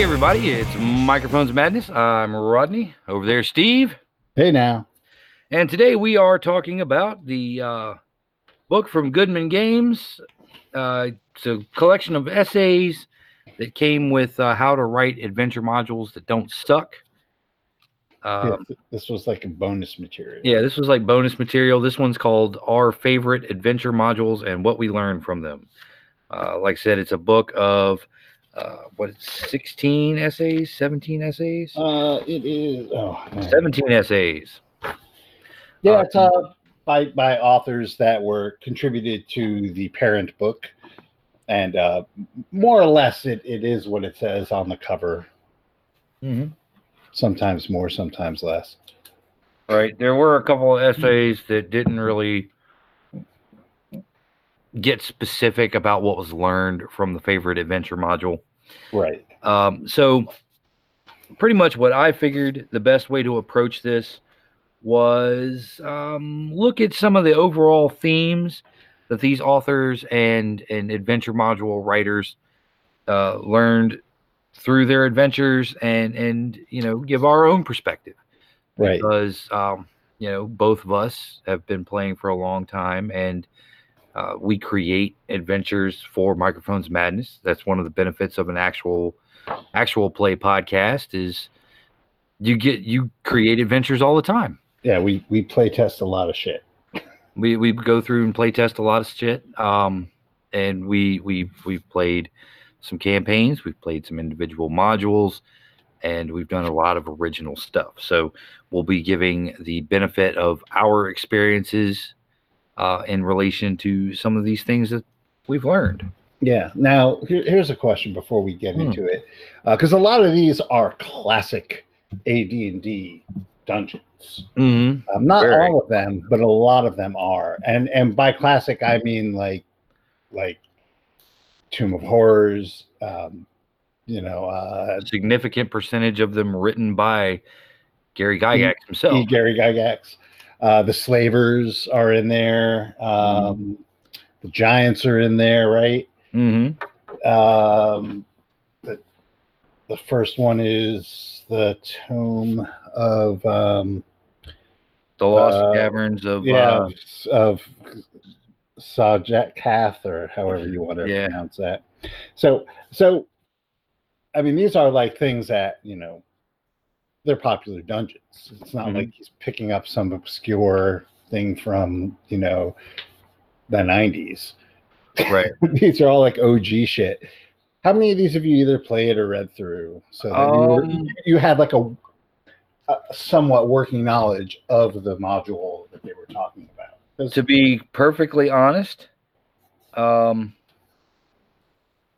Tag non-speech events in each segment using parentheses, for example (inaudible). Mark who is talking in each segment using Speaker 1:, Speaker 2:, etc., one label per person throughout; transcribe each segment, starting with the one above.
Speaker 1: Hey, everybody, it's Microphones Madness. I'm Rodney. Over there, Steve.
Speaker 2: Hey now.
Speaker 1: And today we are talking about the uh, book from Goodman Games. Uh, it's a collection of essays that came with uh, how to write adventure modules that don't suck. Um,
Speaker 2: th- this was like a bonus material.
Speaker 1: yeah, this was like bonus material. This one's called Our Favorite Adventure Modules and What We Learned from Them. Uh, like I said, it's a book of uh, what, 16 essays, 17 essays?
Speaker 2: Uh, it is. Oh,
Speaker 1: 17 essays.
Speaker 2: Yeah,
Speaker 1: uh,
Speaker 2: it's uh, by by authors that were contributed to the parent book, and uh, more or less, it, it is what it says on the cover.
Speaker 1: Mm-hmm.
Speaker 2: Sometimes more, sometimes less.
Speaker 1: Right. There were a couple of essays that didn't really get specific about what was learned from the favorite adventure module.
Speaker 2: Right.
Speaker 1: Um, so, pretty much what I figured the best way to approach this was um, look at some of the overall themes that these authors and and adventure module writers uh, learned through their adventures, and and you know give our own perspective
Speaker 2: Right.
Speaker 1: because um, you know both of us have been playing for a long time and uh, we create adventures for microphones madness. That's one of the benefits of an actual actual play podcast is you get you create adventures all the time.
Speaker 2: Yeah, we we play test a lot of shit.
Speaker 1: we we go through and play test a lot of shit um and we we we've played some campaigns we've played some individual modules and we've done a lot of original stuff. So we'll be giving the benefit of our experiences uh in relation to some of these things that we've learned
Speaker 2: Yeah. Now, here, here's a question before we get
Speaker 1: Hmm.
Speaker 2: into it, because a lot of these are classic AD&D dungeons.
Speaker 1: mm-hmm.
Speaker 2: Um, not
Speaker 1: Very.
Speaker 2: all of them, but a lot of them are. And and by classic, I mean like like Tomb of Horrors. Um, you know, uh,
Speaker 1: a significant percentage of them written by gary gygax himself
Speaker 2: E. Gary Gygax. Uh, the Slavers are in there. Um, The Giants are in there, right?
Speaker 1: mm-hmm.
Speaker 2: Um, the the first one is the Tomb of um,
Speaker 1: the lost
Speaker 2: Uh,
Speaker 1: caverns of
Speaker 2: yeah
Speaker 1: uh,
Speaker 2: of Tsojcanth or however you want to
Speaker 1: Yeah.
Speaker 2: pronounce that. So so I mean these are like things that, you know, they're popular dungeons. It's not
Speaker 1: Mhm.
Speaker 2: like he's picking up some obscure thing from, you know, the 90s.
Speaker 1: right (laughs)
Speaker 2: these are all like OG shit. How many of these have you either played or read through? So that you, were,
Speaker 1: Um,
Speaker 2: you had like a, a somewhat working knowledge of the module that they were talking about. 'Cause-
Speaker 1: to be perfectly honest, um,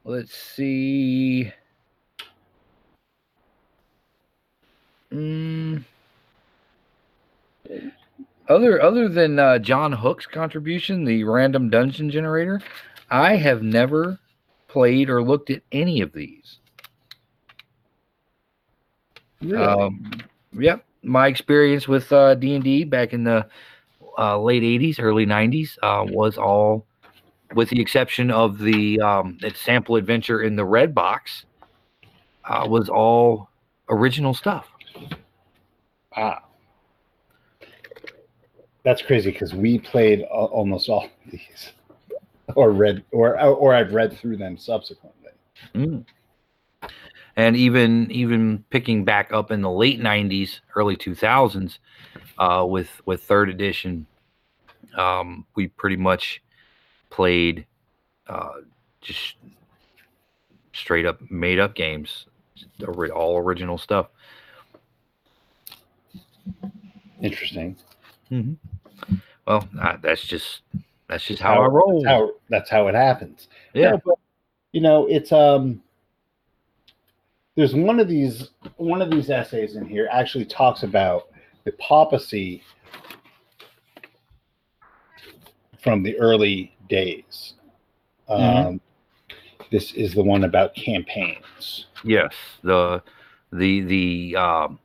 Speaker 1: let's see. Mm, other other than uh, John Hook's contribution, the random dungeon generator, I have never played or looked at any of these.
Speaker 2: Really?
Speaker 1: Um, yep, my experience with uh, D and D back in the uh, late '80s, early '90s uh, was all, with the exception of the um, sample adventure in the red box, uh, was all original stuff.
Speaker 2: Wow. That's crazy because we played almost all of these, (laughs) or read, or or I've read through them subsequently.
Speaker 1: Mm. And even even picking back up in the late '90s, early 2000s, uh, with with third edition, um, we pretty much played uh, just straight up made up games, all original stuff.
Speaker 2: Interesting.
Speaker 1: Well, uh, that's just that's just how I roll.
Speaker 2: That's how, that's how it happens.
Speaker 1: Yeah.
Speaker 2: No, but, you know, it's um. There's one of these one of these essays in here actually talks about the papacy from the early days. Um,
Speaker 1: Mhm.
Speaker 2: This is the one about campaigns.
Speaker 1: Yes, the the the um,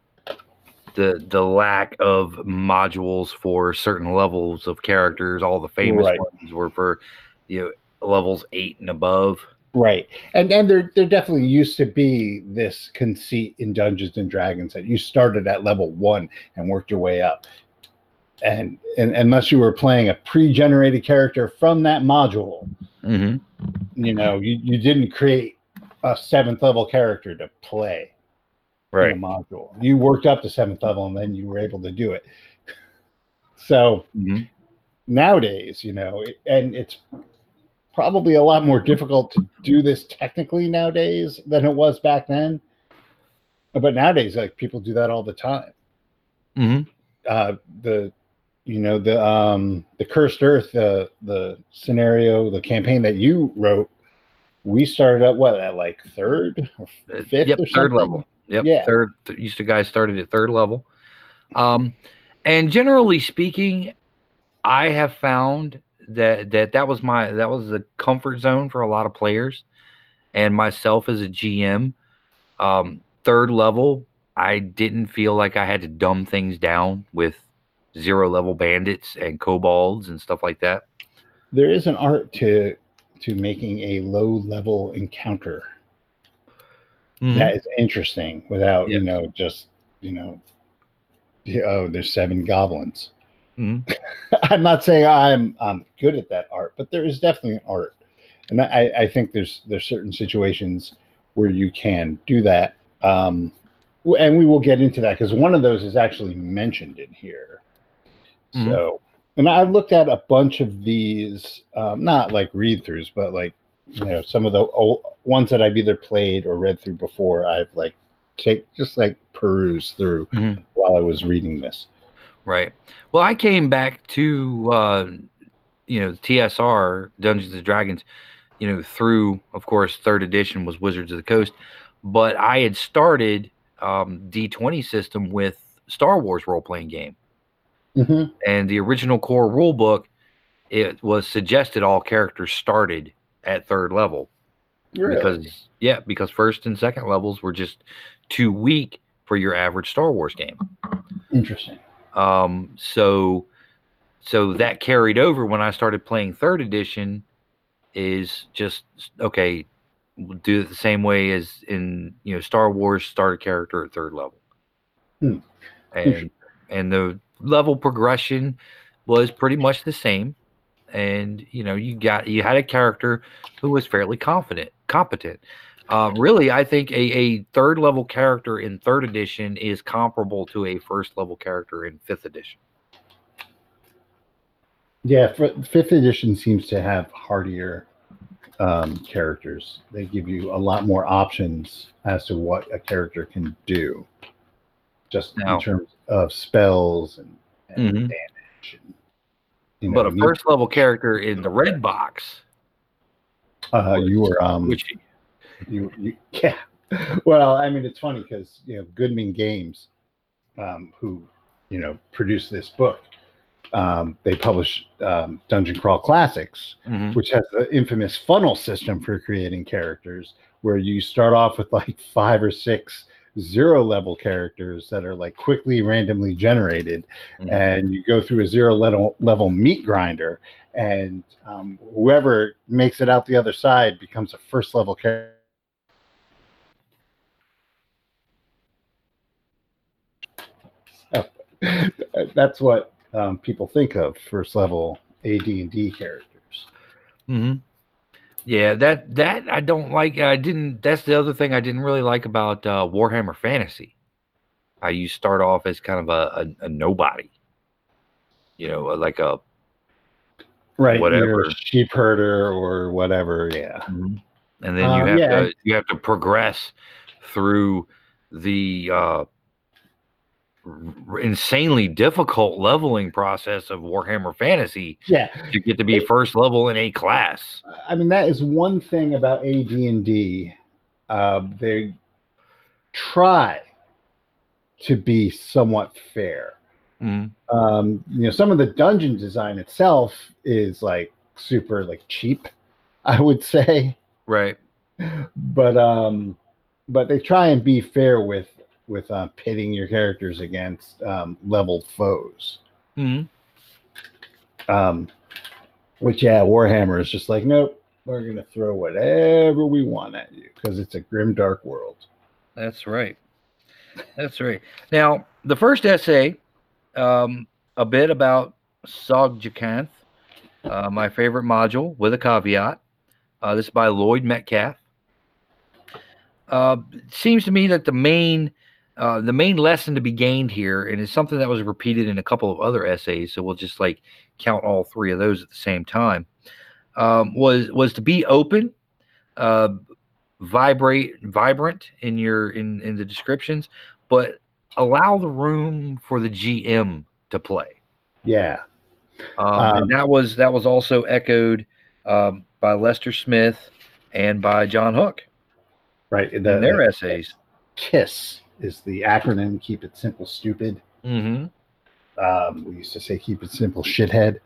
Speaker 1: the the lack of modules for certain levels of characters. All the famous
Speaker 2: Right.
Speaker 1: ones were for you know levels eight and above.
Speaker 2: Right. And and there there definitely used to be this conceit in Dungeons and Dragons that you started at level one and worked your way up. And, and unless you were playing a pre-generated character from that module,
Speaker 1: hmm
Speaker 2: you know, you, you didn't create a seventh level character to play
Speaker 1: Right.
Speaker 2: in a module. You worked up to seventh level and then you were able to do it. (laughs) So
Speaker 1: hmm
Speaker 2: nowadays, you know, and it's probably a lot more difficult to do this technically nowadays than it was back then. But nowadays, like people do that all the time.
Speaker 1: hmm
Speaker 2: Uh, the, you know, the um, the cursed earth, the the scenario, the campaign that you wrote, we started at what at like third or fifth
Speaker 1: Yep.
Speaker 2: or
Speaker 1: Third
Speaker 2: something?
Speaker 1: level. Yep.
Speaker 2: Yeah.
Speaker 1: Third. Used to guys started at third level. Um, and generally speaking, I have found that that that was my that was the comfort zone for a lot of players, and myself as a GM. Um, third level, I didn't feel like I had to dumb things down with zero level bandits and kobolds and stuff like that.
Speaker 2: There is an art to to making a low level encounter.
Speaker 1: Mhm.
Speaker 2: that is interesting without you know just you know oh there's seven goblins
Speaker 1: Mhm. (laughs)
Speaker 2: i'm not saying i'm i'm good at that art but there is definitely an art and i i think there's there's certain situations where you can do that um and we will get into that because one of those is actually mentioned in here
Speaker 1: Mhm.
Speaker 2: so and i looked at a bunch of these um not like read throughs but like you know some of the old ones that I've either played or read through before. I've like take just like peruse through
Speaker 1: Mhm.
Speaker 2: while I was reading this.
Speaker 1: Right. Well, I came back to uh, you know TSR Dungeons and Dragons, you know through of course third edition was Wizards of the Coast, but I had started um, D20 system with Star Wars role playing game,
Speaker 2: Mm-hmm.
Speaker 1: and the original core rule book it was suggested all characters started at third level because yeah because first and second levels were just too weak for your average Star Wars game.
Speaker 2: interesting.
Speaker 1: Um, so so that carried over when I started playing third edition is just okay, we'll do it the same way as in you know Star Wars start a character at third level.
Speaker 2: Hmm.
Speaker 1: And and the level progression was pretty much the same. And you know, you got you had a character who was fairly confident, competent. Um, really, I think a, a third level character in third edition is comparable to a first level character in fifth edition.
Speaker 2: Yeah, fifth edition seems to have hardier um, characters. They give you a lot more options as to what a character can do, just
Speaker 1: Now-
Speaker 2: in terms of spells and, and
Speaker 1: Mhm.
Speaker 2: damage. And, you
Speaker 1: but a
Speaker 2: you-
Speaker 1: first level character in the red box,
Speaker 2: uh, you were um,
Speaker 1: which
Speaker 2: you, you (laughs) yeah. Well i mean it's funny because you know goodman games um, who you know produced this book um, they publish um, dungeon crawl classics
Speaker 1: Mhm.
Speaker 2: which has the infamous funnel system for creating characters where you start off with like five or six zero level characters that are like quickly randomly generated
Speaker 1: Mhm.
Speaker 2: and you go through a zero level level meat grinder and um, whoever makes it out the other side becomes a first level character (laughs) that's what um, people think of first level AD&D characters.
Speaker 1: hmm Yeah, that that I don't like. I didn't. That's the other thing I didn't really like about uh, Warhammer Fantasy. How you start off as kind of a, a, a nobody. You know, like a
Speaker 2: Right,
Speaker 1: Whatever.
Speaker 2: sheep herder or whatever. Yeah,
Speaker 1: and then you
Speaker 2: Uh,
Speaker 1: have
Speaker 2: yeah.
Speaker 1: to you have to progress through the uh, insanely difficult leveling process of Warhammer Fantasy
Speaker 2: yeah.
Speaker 1: to get to be first level in a class.
Speaker 2: I mean, that is one thing about AD&D. Uh, they try to be somewhat fair.
Speaker 1: Mhm.
Speaker 2: Um, you know, some of the dungeon design itself is like super like cheap, (laughs) I would say.
Speaker 1: Right.
Speaker 2: but um but they try and be fair with with uh, pitting your characters against um leveled foes
Speaker 1: hmm
Speaker 2: um which yeah warhammer is just like nope we're gonna throw whatever we want at you because it's a grim, dark world.
Speaker 1: That's right. That's right. Now, the first essay, um, a bit about Tsojcanth, uh, my favorite module, with a caveat. Uh, this is by Lloyd Metcalf. Uh, it seems to me that the main uh, the main lesson to be gained here, and it's something that was repeated in a couple of other essays, so we'll just like count all three of those at the same time, um, was was to be open, uh, vibrate, vibrant in your in in the descriptions, but allow the room for the GM to play.
Speaker 2: Yeah,
Speaker 1: Um,
Speaker 2: Um,
Speaker 1: and that was that was also echoed um, by Lester Smith and by John Hook
Speaker 2: right. The,
Speaker 1: in their
Speaker 2: the
Speaker 1: essays.
Speaker 2: KISS is the acronym. Keep it simple, stupid.
Speaker 1: hmm
Speaker 2: Um, we used to say keep it simple, shithead.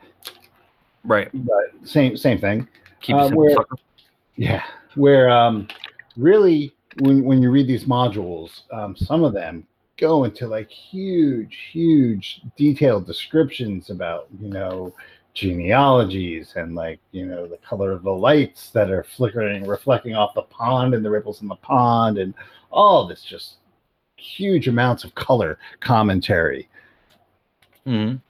Speaker 1: Right.
Speaker 2: But same same thing.
Speaker 1: Keep it
Speaker 2: Uh,
Speaker 1: simple,
Speaker 2: where-. Yeah, where um, really when when you read these modules, um, some of them go into like huge, huge detailed descriptions about you know genealogies and like you know the color of the lights that are flickering, reflecting off the pond and the ripples in the pond, and all this just huge amounts of color commentary
Speaker 1: Mhm.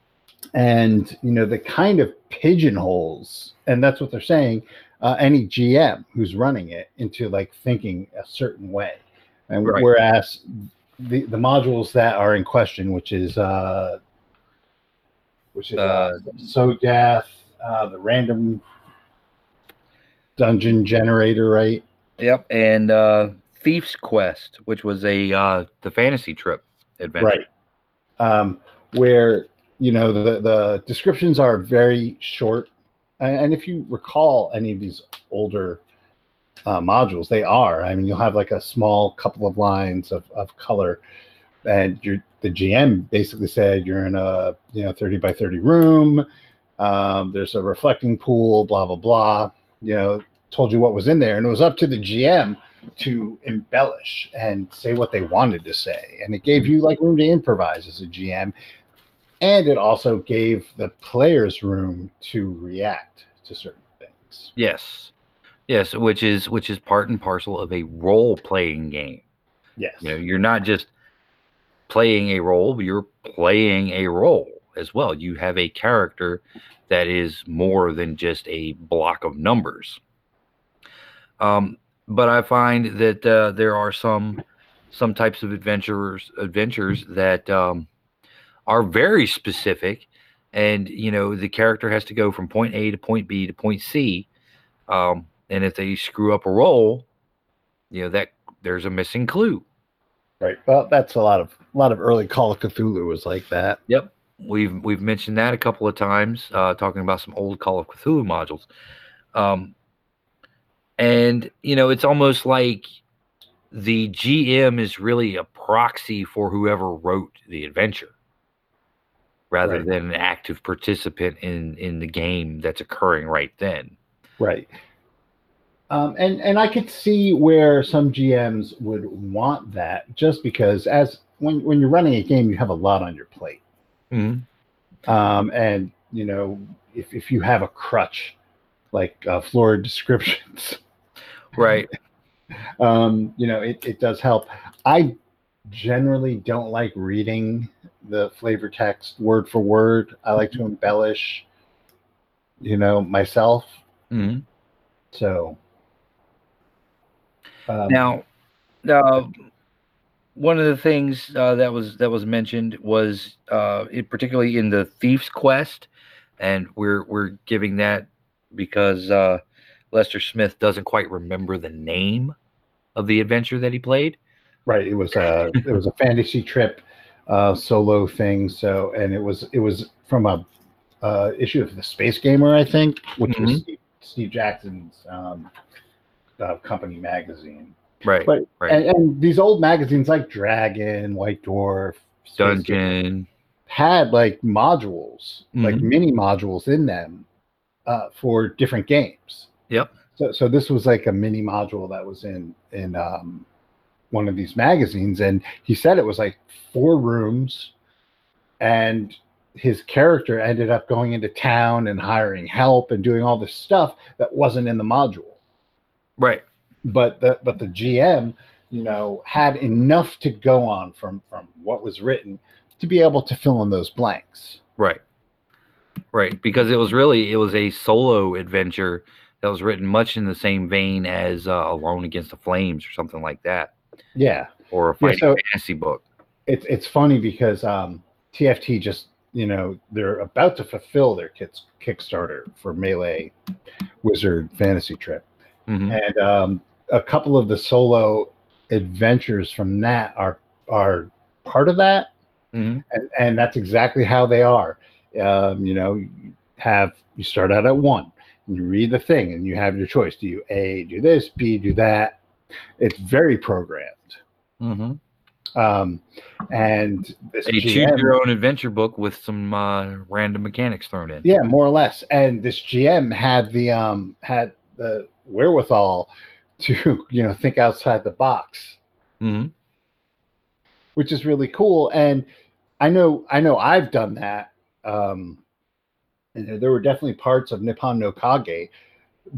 Speaker 2: and you know the kind of pigeonholes and that's what they're saying uh, any gm who's running it into like thinking a certain way and
Speaker 1: Right.
Speaker 2: whereas the, the modules that are in question which is uh which is uh, Tsojcanth uh the random dungeon generator right
Speaker 1: Yep. And uh, Thief's Quest, which was a uh, the fantasy trip adventure.
Speaker 2: right. Um where you know the the descriptions are very short. And, and if you recall any of these older uh, modules they are. I mean you'll have like a small couple of lines of, of color. And you're the gm basically said you're in a you know 30 by 30 room. Um, there's a reflecting pool blah blah blah. You know told you what was in there. And it was up to the gm to embellish and say what they wanted to say. And it gave you like room to improvise as a GM. And it also gave the players room to react to certain things.
Speaker 1: Yes. Yes, which is which is part and parcel of a role playing game.
Speaker 2: Yes.
Speaker 1: You know, you're not just playing a role, you're playing a role as well. You have a character that is more than just a block of numbers. Um, but I find that uh, there are some some types of adventurers adventures that um, are very specific, and you know the character has to go from point A to point B to point C, um, and if they screw up a roll, you know that there's a missing clue.
Speaker 2: Right. Well, that's a lot of a lot of early Call of Cthulhu was like that.
Speaker 1: Yep, we've we've mentioned that a couple of times, uh, talking about some old Call of Cthulhu modules, um, and you know it's almost like the GM is really a proxy for whoever wrote the adventure, rather
Speaker 2: Right.
Speaker 1: than an active participant in in the game that's occurring right then.
Speaker 2: Right. Um, and and I could see where some GMs would want that just because as when when you're running a game, you have a lot on your plate.
Speaker 1: Mm-hmm.
Speaker 2: um, and you know if, if you have a crutch like uh, florid descriptions.
Speaker 1: Right. (laughs)
Speaker 2: um, you know it, it does help. I generally don't like reading the flavor text word for word. I like to embellish you know myself.
Speaker 1: Hmm
Speaker 2: so um,
Speaker 1: Now, uh, one of the things uh, that was that was mentioned was uh, it, particularly in the Thief's Quest, and we're we're giving that because uh, Lester Smith doesn't quite remember the name of the adventure that he played.
Speaker 2: right it was a it was a fantasy trip uh, solo thing so and it was it was from a uh, issue of the space gamer i think which was steve, steve jackson's um, uh, company magazine
Speaker 1: Right.
Speaker 2: But-
Speaker 1: right.
Speaker 2: and, and these old magazines like dragon white dwarf Space Gamer,
Speaker 1: Dungeon.
Speaker 2: had like modules like
Speaker 1: Mhm.
Speaker 2: mini modules in them uh, for different games
Speaker 1: Yep.
Speaker 2: so so this was like a mini module that was in in um, one of these magazines, and he said it was like four rooms, and his character ended up going into town and hiring help and doing all this stuff that wasn't in the module.
Speaker 1: Right.
Speaker 2: But the but the GM, you know, had enough to go on from from what was written to be able to fill in those blanks.
Speaker 1: Right. Right. Because it was really it was a solo adventure that was written much in the same vein as uh, Alone Against the Flames or something like that.
Speaker 2: Yeah.
Speaker 1: Or a fighting yeah, so fantasy book.
Speaker 2: It's it's funny because um, TFT just you know they're about to fulfill their kits Kickstarter for Melee Wizard Fantasy Trip, mm-hmm. and um, a couple of the solo adventures from that are are part of that, mm-hmm. and and that's exactly how they are. Um, you know, you have you start out at one, and you read the thing, and you have your choice: do you A do this, B do that? It's very programmed. Mm-hmm. Um, and
Speaker 1: this a GM, choose your own adventure book with some uh, random mechanics thrown in.
Speaker 2: Yeah, more or less. And this GM had the um, had the wherewithal to (laughs) you know think outside the box, mm-hmm. which is really cool. And I know I know I've done that. Um, and there were definitely parts of Nippon no Kage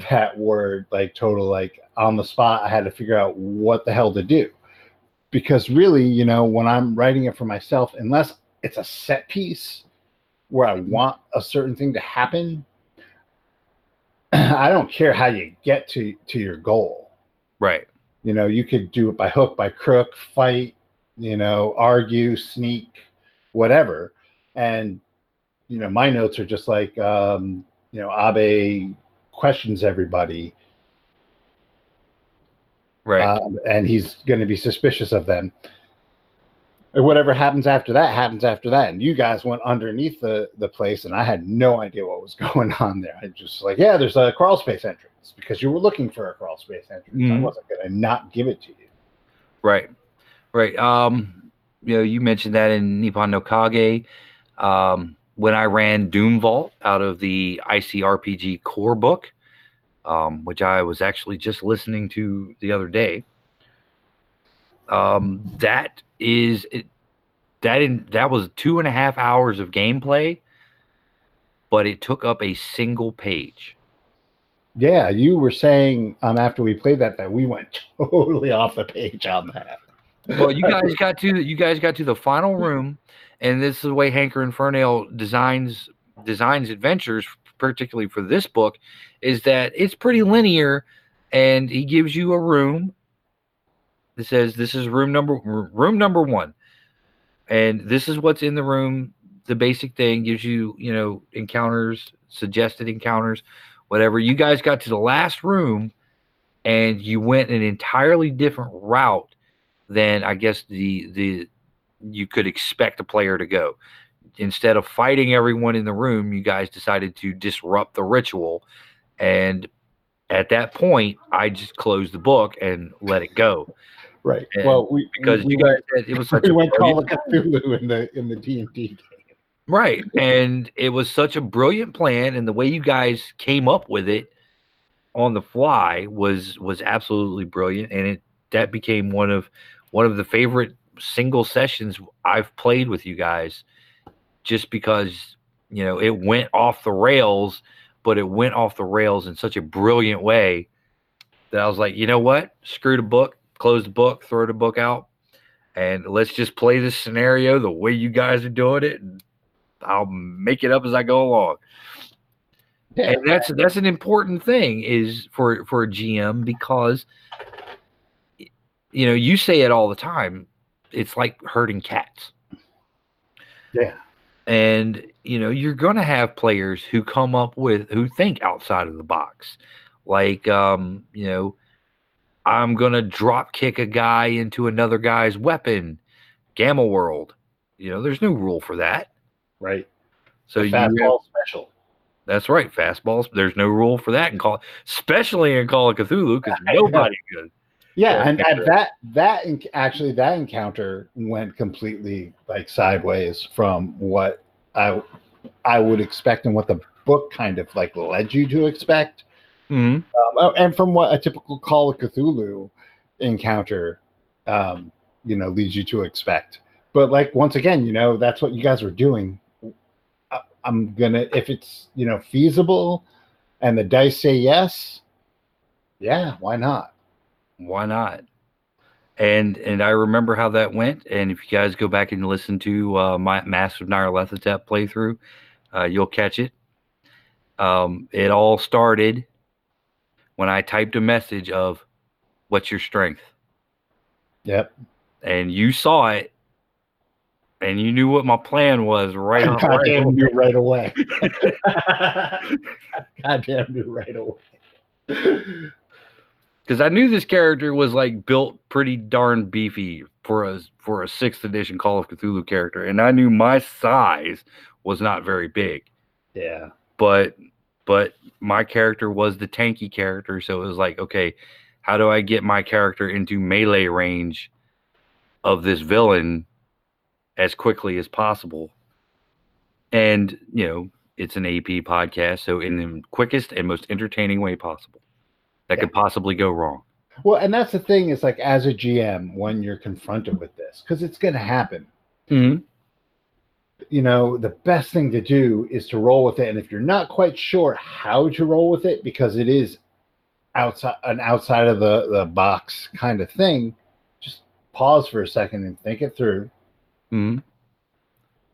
Speaker 2: that were like total like on the spot. I had to figure out what the hell to do because really, you know, when I'm writing it for myself, unless it's a set piece where I want a certain thing to happen, (clears throat) I don't care how you get to to your goal.
Speaker 1: Right.
Speaker 2: You know, you could do it by hook, by crook, fight, you know, argue, sneak, whatever. And you know, my notes are just like um, you know, Abe questions everybody
Speaker 1: right? Um,
Speaker 2: and he's going to be suspicious of them. And whatever happens after that happens after that. And you guys went underneath the the place, and I had no idea what was (laughs) going on there. I just like, yeah, there's a crawl space entrance because you were looking for a crawl space entrance. Mm. I mm-hmm. wasn't going to not give it to you.
Speaker 1: Right, right. Um, you know, you mentioned that in Nippon no Kage. Um, when I ran Doom Vault out of the ICRPG core book, um, which I was actually just listening to the other day. Um, that is it, that in that was two and a half hours of gameplay, but it took up a single page.
Speaker 2: Yeah, you were saying um, after we played that that we went (laughs) totally off the page on that.
Speaker 1: Well, you guys (laughs) got to you guys got to the final room, and this is the way Hankerin Ferinale designs designs adventures particularly for this book, is that it's pretty linear, and he gives you a room that says this is room number room number one, and this is what's in the room. The basic thing gives you, you know, encounters, suggested encounters, whatever. You guys got to the last room, and you went an entirely different route than I guess the the you could expect a player to go instead of fighting everyone in the room, you guys decided to disrupt the ritual. And at that point, I just closed the book and let it go.
Speaker 2: Right.
Speaker 1: And
Speaker 2: well, we
Speaker 1: because
Speaker 2: we,
Speaker 1: you guys said it was (laughs) such
Speaker 2: we went Call of Cthulhu in the in the D game.
Speaker 1: Right, and it was such a brilliant plan, and the way you guys came up with it on the fly was was absolutely brilliant, and it that became one of one of the favorite single sessions I've played with you guys just because you know it went off the rails, but it went off the rails in such a brilliant way that I was like, you know what? Screw the book, close the book, throw the book out, and let's just play this scenario the way you guys are doing it, and I'll make it up as I go along. And that's that's an important thing is for for a GM because you know you say it all the time. It's like herding cats.
Speaker 2: Yeah.
Speaker 1: And you know you're going to have players who come up with who think outside of the box. Like um you know i'm going to drop kick a guy into another guy's weapon gamma world. You know there's no rule for that.
Speaker 2: Right.
Speaker 1: So
Speaker 2: you fastball special.
Speaker 1: That's right fastballs there's no rule for that and call especially in call of cthulhu because (laughs) nobody could
Speaker 2: yeah, and, and that that actually that encounter went completely like sideways from what I I would expect and what the book kind of like led you to expect, mm-hmm. um, oh, and from what a typical Call of Cthulhu encounter, um, you know, leads you to expect. But like once again, you know, that's what you guys were doing I'm gonna if it's you know feasible, and the dice say yes, yeah, why not?
Speaker 1: Why not? And and I remember how that went. And if you guys go back and listen to uh, my of Nyarlathotep playthrough, uh, you'll catch it. Um, it all started when I typed a message of, "What's your strength?"
Speaker 2: Yep.
Speaker 1: And you saw it, and you knew what my plan was right.
Speaker 2: I goddamn knew right away. (laughs) (laughs) goddamn knew right away.
Speaker 1: Because I knew this character was like built pretty darn beefy for a for a sixth edition Call of Cthulhu character, and I knew my size was not very big.
Speaker 2: Yeah.
Speaker 1: But but my character was the tanky character, so it was like, okay, how do I get my character into melee range of this villain as quickly as possible? And you know, it's an AP podcast, so in the quickest and most entertaining way possible that yeah. could possibly go wrong.
Speaker 2: Well, and that's the thing is like as a GM, when you're confronted with this, because it's going to happen.
Speaker 1: Mm-hmm.
Speaker 2: You know, the best thing to do is to roll with it. And if you're not quite sure how to roll with it, because it is outside an outside of the, the box kind of thing, just pause for a second and think it through.
Speaker 1: Mm-hmm.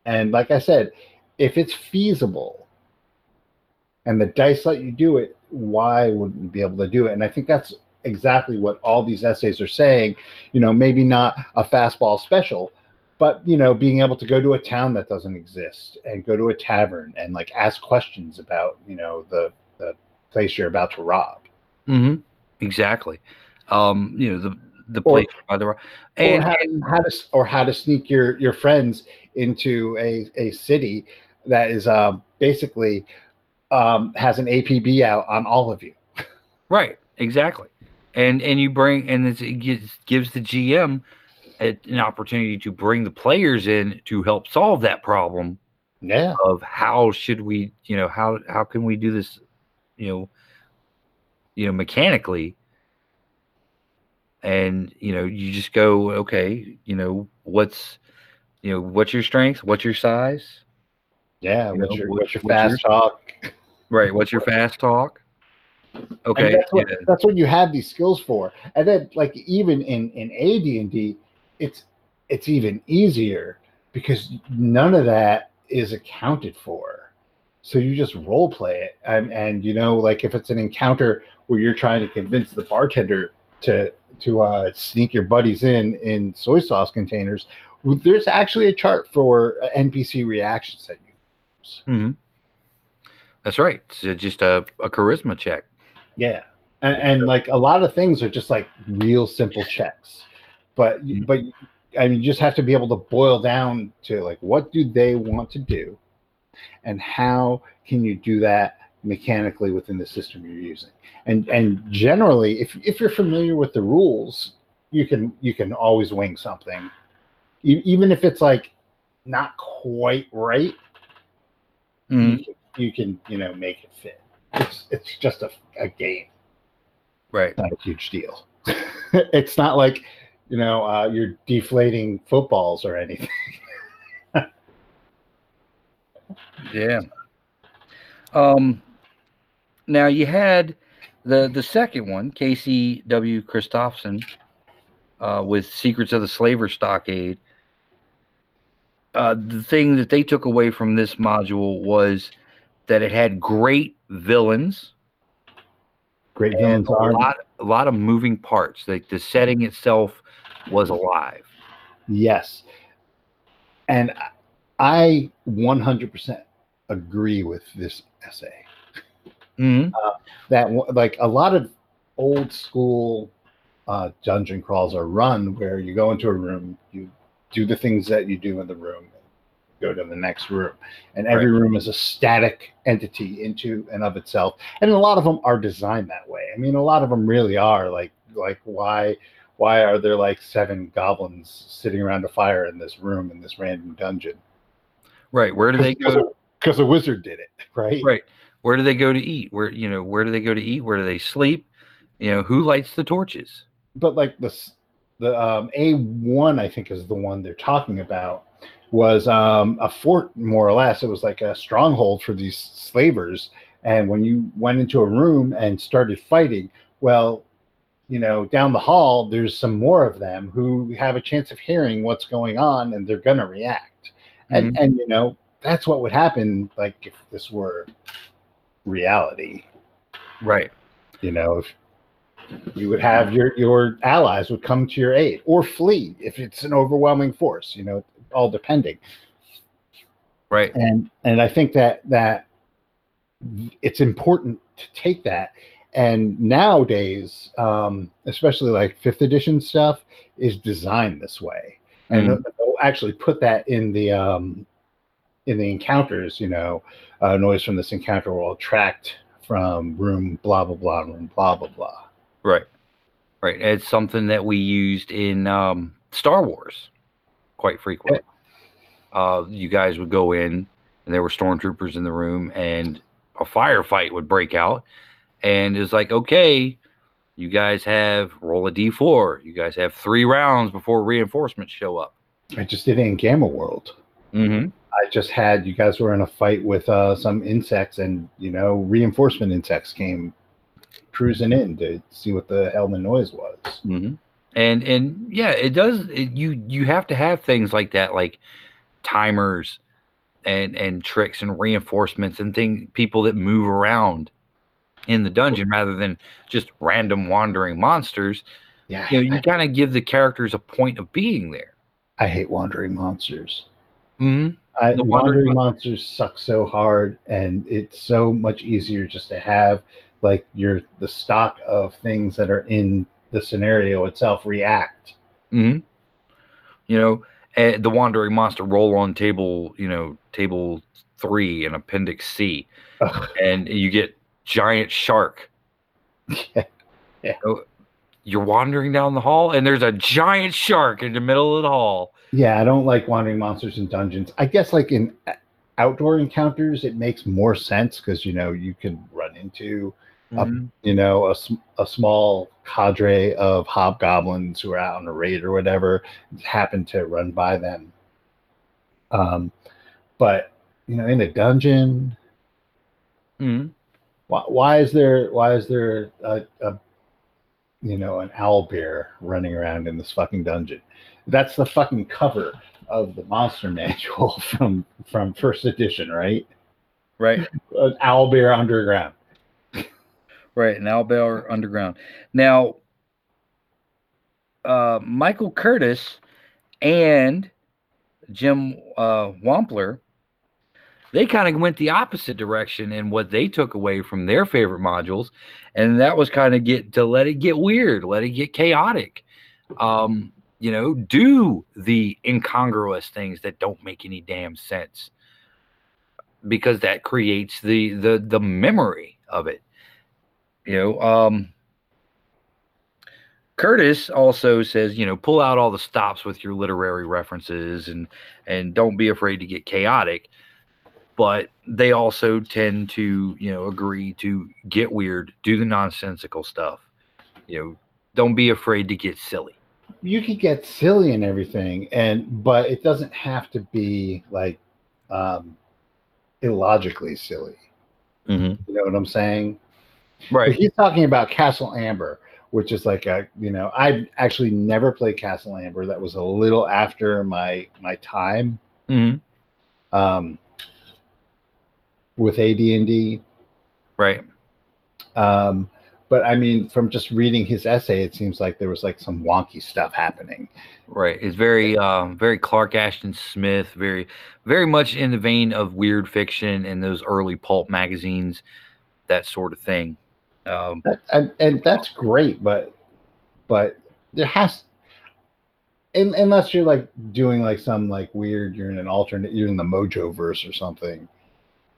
Speaker 2: And like I said, if it's feasible and the dice let you do it, why wouldn't you be able to do it? And I think that's exactly what all these essays are saying. You know, maybe not a fastball special, but you know, being able to go to a town that doesn't exist and go to a tavern and like ask questions about you know the the place you're about to rob.
Speaker 1: Mm-hmm. Exactly. Um, you know the the place or, by the
Speaker 2: and, or how, how, to or how to sneak your your friends into a a city that is uh, basically um, has an APB out on all of you.
Speaker 1: Right. Exactly. And and you bring and it gives, gives the GM an opportunity to bring the players in to help solve that problem.
Speaker 2: Yeah.
Speaker 1: Of how should we, you know, how how can we do this, you know, you know, mechanically. And you know, you just go, okay, you know, what's, you know, what's your strength? What's your size?
Speaker 2: Yeah, you what's, know, your, what's your fast your, talk?
Speaker 1: Right. What's your fast talk? Okay.
Speaker 2: That's what, yeah. that's what you have these skills for. And then like even in in AD&D, it's it's even easier because none of that is accounted for. So you just role play it. And and you know like if it's an encounter where you're trying to convince the bartender to to uh, sneak your buddies in in soy sauce containers, there's actually a chart for NPC reactions that you use.
Speaker 1: Mm-hmm. That's right. It's just a, a charisma check.
Speaker 2: Yeah. And, and, like a lot of things are just like real simple checks. But mm-hmm. but I mean you just have to be able to boil down to like what do they want to do and how can you do that mechanically within the system you're using. And and generally if if you're familiar with the rules, you can you can always wing something. even if it's like not quite right,
Speaker 1: mm-hmm.
Speaker 2: you, can, you can you know make it fit. It's it's just a, a game,
Speaker 1: right?
Speaker 2: not a huge deal. (laughs) it's not like you know uh, you're deflating footballs or anything. (laughs)
Speaker 1: yeah. Um. Now you had the the second one, Casey W. Christofferson, uh, with Secrets of the Slaver Stockade. Uh, the thing that they took away from this module was that it had great villains.
Speaker 2: Great villains
Speaker 1: a lot, a lot of moving parts. Like the setting itself was alive.
Speaker 2: Yes, and I 100% agree with this essay.
Speaker 1: Mm-hmm.
Speaker 2: Uh, that like a lot of old school uh, dungeon crawls are run where you go into a room, you do the things that you do in the room, go to the next room. And every right. room is a static entity into and of itself. And a lot of them are designed that way. I mean, a lot of them really are like like why why are there like seven goblins sitting around a fire in this room in this random dungeon?
Speaker 1: Right. Where do they go?
Speaker 2: Because a wizard did it, (laughs) right?
Speaker 1: Right. Where do they go to eat? Where you know, where do they go to eat? Where do they sleep? You know, who lights the torches?
Speaker 2: But like this the um, A one, I think is the one they're talking about was um, a fort, more or less. It was like a stronghold for these slavers. And when you went into a room and started fighting, well, you know, down the hall, there's some more of them who have a chance of hearing what's going on and they're going to react. And,
Speaker 1: Mhm.
Speaker 2: and, you know, that's what would happen, like, if this were reality,
Speaker 1: Right.
Speaker 2: you know, if you would have your, your allies would come to your aid or flee if it's an overwhelming force, you know, all depending.
Speaker 1: Right.
Speaker 2: and and I think that that it's important to take that. And nowadays, um, especially like fifth edition stuff, is designed this way, and
Speaker 1: Mhm.
Speaker 2: they'll actually put that in the um, in the encounters. You know, uh, noise from this encounter will attract from room blah blah blah room blah blah blah.
Speaker 1: Right. Right. It's something that we used in um, Star Wars quite frequently. Uh, you guys would go in, and there were stormtroopers in the room, and a firefight would break out. And it's like, okay, you guys have roll a d4. You guys have three rounds before reinforcements show up.
Speaker 2: I just did it in Gamma World.
Speaker 1: Mm-hmm.
Speaker 2: I just had you guys were in a fight with uh, some insects, and you know reinforcement insects came cruising in to see what the hell the noise was.
Speaker 1: Mm-hmm. And and yeah, it does. It, you you have to have things like that, like timers and and tricks and reinforcements and thing people that move around in the dungeon rather than just random wandering monsters.
Speaker 2: Yeah,
Speaker 1: You know, you kind of give the characters a point of being there.
Speaker 2: I hate wandering monsters.
Speaker 1: Mm-hmm.
Speaker 2: I, wandering- monsters suck so hard, and it's so much easier just to have like your the stock of things that are in the scenario itself react.
Speaker 1: Mm-hmm. You know, eh, the wandering monster roll on table. You know, table three in Appendix C.
Speaker 2: Ugh.
Speaker 1: and you get giant shark. (laughs)
Speaker 2: Yeah. Yeah.
Speaker 1: Oh, You're wandering down the hall, and there's a giant shark in the middle of the hall.
Speaker 2: Yeah, I don't like wandering monsters in dungeons. I guess like in uh, outdoor encounters, it makes more sense because you know you can run into Up. you know a, a small cadre of hobgoblins who are out on a raid or whatever happen to run by them. Um, but you know, in a dungeon,
Speaker 1: Mhm.
Speaker 2: why, why is there why is there a, a you know an owl bear running around in this fucking dungeon? That's the fucking cover of the monster (laughs) manual from from first edition, right?
Speaker 1: Right,
Speaker 2: An owl bear underground.
Speaker 1: Right. An Owlbear Underground. Now, uh, Michael Curtis and Jim uh, Wampler, they kind of went the opposite direction in what they took away from their favorite modules, and that was kind of get to let it get weird, let it get chaotic. Um, you know, do the incongruous things that don't make any damn sense because that creates the the the memory of it. You know, um, Curtis also says, you know, pull out all the stops with your literary references and and don't be afraid to get chaotic. But they also tend to, you know, agree to get weird, do the nonsensical stuff. You know, don't be afraid to get silly.
Speaker 2: you could get silly and everything and but it doesn't have to be like um illogically silly
Speaker 1: Mm-hmm.
Speaker 2: you know what i'm saying But
Speaker 1: Right.
Speaker 2: he's talking about castle amber which is like a you know i actually never played castle amber that was a little after my my time
Speaker 1: Mm-hmm.
Speaker 2: um with ad&d
Speaker 1: Right.
Speaker 2: um but i mean from just reading his essay it seems like there was like some wonky stuff happening
Speaker 1: Right. It's very, um, very Clark Ashton Smith, very, very much in the vein of weird fiction and those early pulp magazines, that sort of thing. Um,
Speaker 2: and, and that's great, but but there has, in, unless you're like doing like some like weird, you're in an alternate, you're in the Mojo verse or something.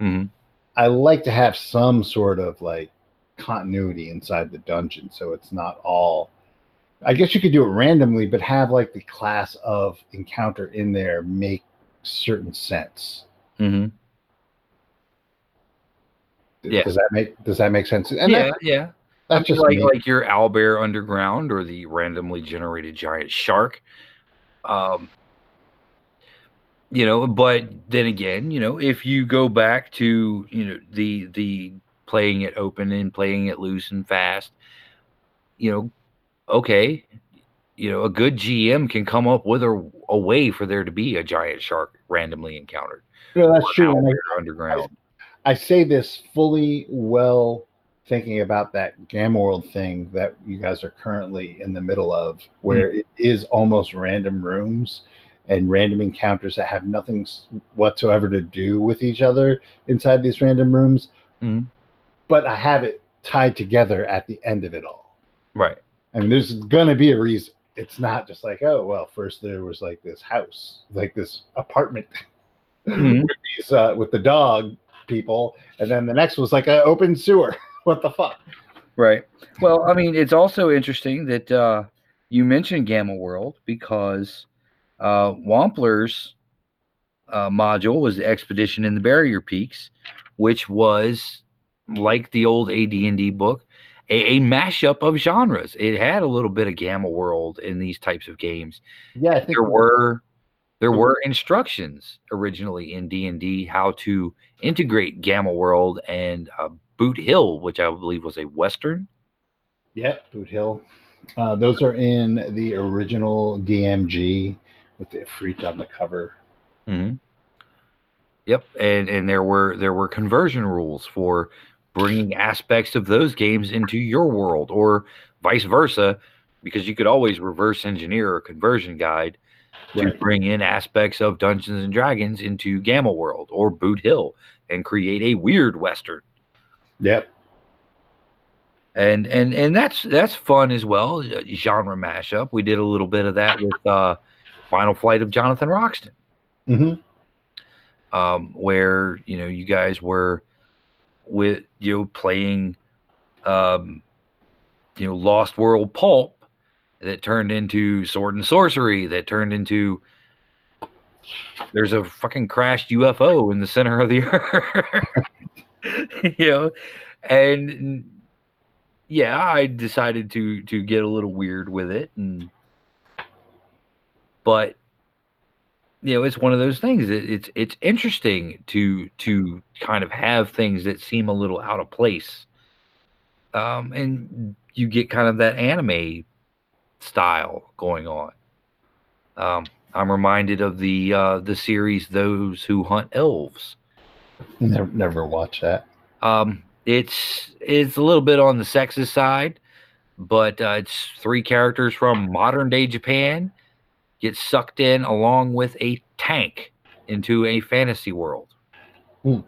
Speaker 1: mhm.
Speaker 2: I like to have some sort of like continuity inside the dungeon, so it's not all. I guess you could do it randomly, but have like the class of encounter in there make certain sense.
Speaker 1: Mhm. Yeah.
Speaker 2: Does that make Does that make sense? And
Speaker 1: yeah,
Speaker 2: that,
Speaker 1: yeah.
Speaker 2: that's just
Speaker 1: like
Speaker 2: me.
Speaker 1: like your owlbear underground or the randomly generated giant shark. Um, you know, but then again, you know, if you go back to you know the the playing it open and playing it loose and fast, you know, okay, you know, a good GM can come up with a, a way for there to be a giant shark randomly encountered.
Speaker 2: Yeah, that's true. I-
Speaker 1: underground.
Speaker 2: I say this fully well thinking about that Gamma World thing that you guys are currently in the middle of, where it is almost random rooms and random encounters that have nothing whatsoever to do with each other inside these random rooms.
Speaker 1: Mhm.
Speaker 2: But I have it tied together at the end of it all.
Speaker 1: Right.
Speaker 2: I mean, there's going to be a reason. It's not just like, oh, well, first there was like this house, like this apartment
Speaker 1: Mhm. (laughs)
Speaker 2: with these uh, with the dog people, and then the next was like an open sewer. (laughs) what the fuck?
Speaker 1: Right. Well, I mean, it's also interesting that uh, you mentioned Gamma World because uh, Wampler's uh, module was the Expedition in the Barrier Peaks, which was like the old AD&D book, a, a mashup of genres. It had a little bit of Gamma World in these types of games.
Speaker 2: Yeah, I think
Speaker 1: There were there were instructions originally in D&D how to integrate Gamma World and uh, Boot Hill, which I believe was a western.
Speaker 2: Yeah, Boot Hill. Uh, those are in the original DMG with the freak on the cover.
Speaker 1: Mm-hmm. Yep, and and there were there were conversion rules for bringing aspects of those games into your world, or vice versa, because you could always reverse engineer a conversion guide to
Speaker 2: Right.
Speaker 1: bring in aspects of Dungeons and Dragons into Gamma World or Boot Hill and create a weird western.
Speaker 2: Yep.
Speaker 1: and and and that's that's fun as well uh, genre mashup we did a little bit of that with uh final flight of jonathan roxton
Speaker 2: hmm
Speaker 1: um where you know you guys were with you know playing um you know lost world pulp that turned into sword and sorcery that turned into there's a fucking crashed ufo in the center of the (laughs) earth. (laughs) You know? And yeah i decided to to get a little weird with it and but you know it's one of those things it's it's interesting to to kind of have things that seem a little out of place. Um and you get kind of that anime style going on um i'm reminded of the uh the series those who hunt elves
Speaker 2: Never, never watched that.
Speaker 1: um, it's it's a little bit on the sexist side, but uh, it's three characters from modern day Japan get sucked in along with a tank into a fantasy world.
Speaker 2: Hmm.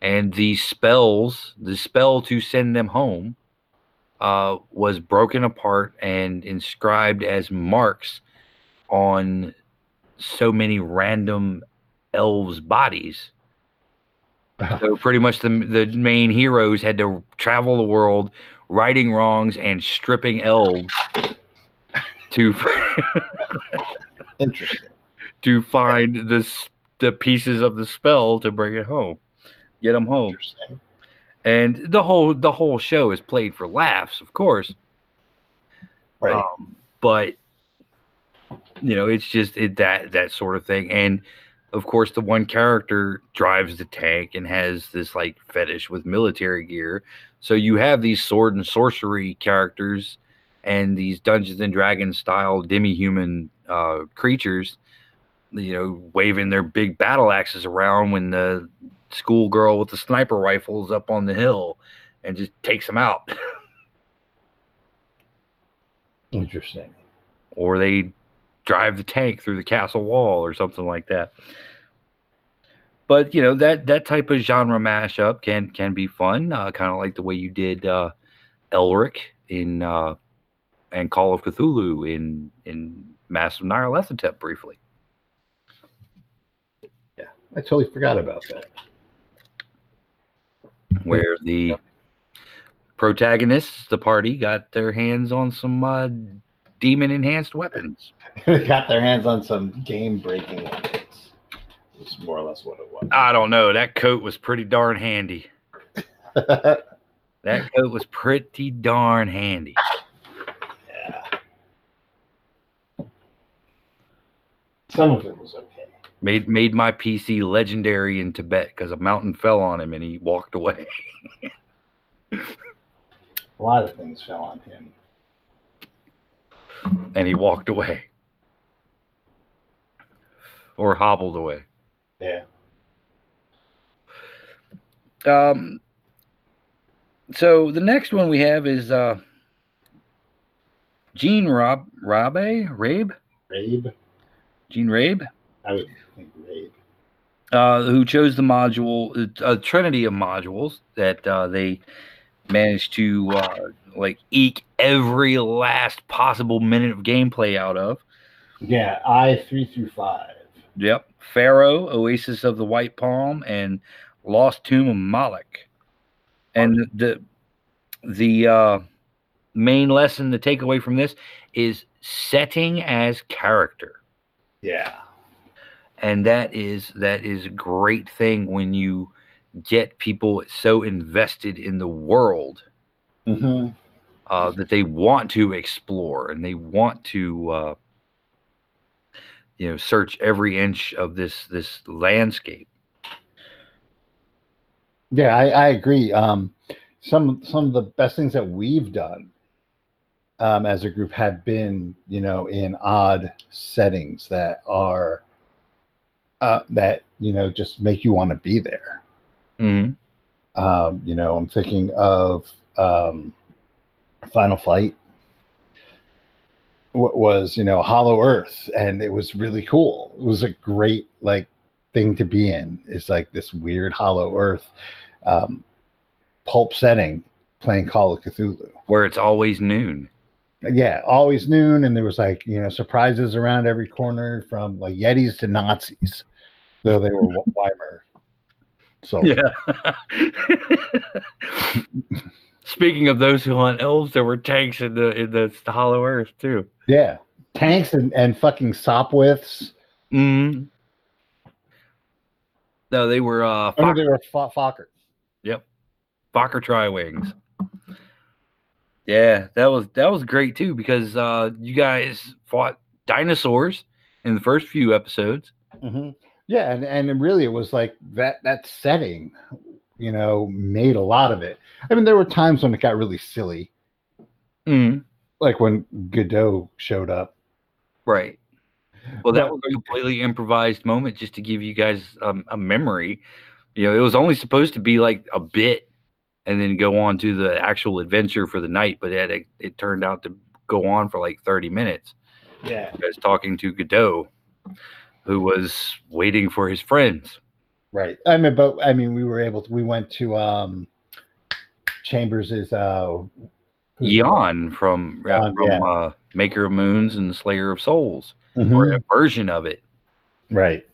Speaker 1: And the spells, the spell to send them home, uh, was broken apart and inscribed as marks on so many random elves' bodies (laughs) so pretty much the the main heroes had to travel the world, righting wrongs and stripping elves to (laughs)
Speaker 2: Interesting.
Speaker 1: to find the the pieces of the spell to bring it home, get them home. And the whole the whole show is played for laughs, of course.
Speaker 2: Right.
Speaker 1: Um, but you know, it's just it, that that sort of thing. And of course, the one character drives the tank and has this like fetish with military gear. So you have these sword and sorcery characters and these Dungeons and Dragons style demi-human uh, creatures, you know, waving their big battle axes around when the schoolgirl with the sniper rifles up on the hill and just takes them out. (laughs)
Speaker 2: Interesting.
Speaker 1: or they drive the tank through the castle wall or something like that. But you know that that type of genre mashup can can be fun, uh, kind of like the way you did uh, Elric in uh, and Call of Cthulhu in in Masks of Nyarlathotep briefly.
Speaker 2: Yeah, I totally forgot about that.
Speaker 1: Where the protagonists, the party, got their hands on some uh, demon enhanced weapons. (laughs)
Speaker 2: Got their hands on some game breaking weapons. That's more or less what it was.
Speaker 1: I don't know. That coat was pretty darn handy. (laughs) That coat was pretty darn handy.
Speaker 2: yeah. Some of it was okay.
Speaker 1: Made made my PC legendary in Tibet because a mountain fell on him and he walked away. (laughs)
Speaker 2: A lot of things fell on him.
Speaker 1: and he walked away. Or hobbled away.
Speaker 2: Yeah.
Speaker 1: Um so the next one we have is uh Gene Rob Rabe Rabe
Speaker 2: Rabe.
Speaker 1: Gene Rabe
Speaker 2: I would Rabe.
Speaker 1: uh, who chose the module a trinity of modules that uh, they managed to uh, like eke every last possible minute of gameplay out of.
Speaker 2: Yeah, I three through five.
Speaker 1: Yep, Pharaoh, Oasis of the White Palm, and Lost Tomb of Moloch. And the the uh, main lesson to take away from this is setting as character.
Speaker 2: Yeah.
Speaker 1: And that is that is a great thing when you get people so invested in the world
Speaker 2: Mm-hmm.
Speaker 1: uh, that they want to explore and they want to uh, you know search every inch of this this landscape
Speaker 2: Yeah, I, I agree. Um, some some of the best things that we've done um, as a group have been, you know, in odd settings that are uh, that you know just make you want to be there.
Speaker 1: Mhm.
Speaker 2: Um, you know, I'm thinking of um, Final Fight. What was you know Hollow Earth, and it was really cool. It was a great like thing to be in. It's like this weird Hollow Earth um, pulp setting, playing Call of Cthulhu.
Speaker 1: where it's always noon
Speaker 2: Yeah, always noon, and there was like you know surprises around every corner, from like Yetis to Nazis, though they were (laughs) Weimar. So
Speaker 1: yeah (laughs) speaking of those who hunt elves there were tanks in the in the, the hollow earth too
Speaker 2: Yeah, tanks and, and fucking sopwiths.
Speaker 1: mm no they were uh
Speaker 2: Oh, no, they were fo- Fokker.
Speaker 1: Yep, Fokker tri-wings yeah that was that was great too because uh you guys fought dinosaurs in the first few episodes.
Speaker 2: Hmm Yeah, and and really it was like that that setting, you know, made a lot of it. I mean, there were times when it got really silly,
Speaker 1: mm
Speaker 2: like when Godot showed up.
Speaker 1: right. Well that
Speaker 2: But-
Speaker 1: was a completely improvised moment just to give you guys um, a memory. You know it was only supposed to be like a bit and then go on to the actual adventure for the night but it, it, it turned out to go on for like 30 minutes
Speaker 2: Yeah,
Speaker 1: I was talking to Godot, who was waiting for his friends.
Speaker 2: right. I mean, but I mean, we were able to. We went to um Chambers is uh
Speaker 1: Yian from, uh, from
Speaker 2: yeah.
Speaker 1: uh, Maker of Moons and Slayer of Souls,
Speaker 2: Mhm,
Speaker 1: or a version of it.
Speaker 2: right.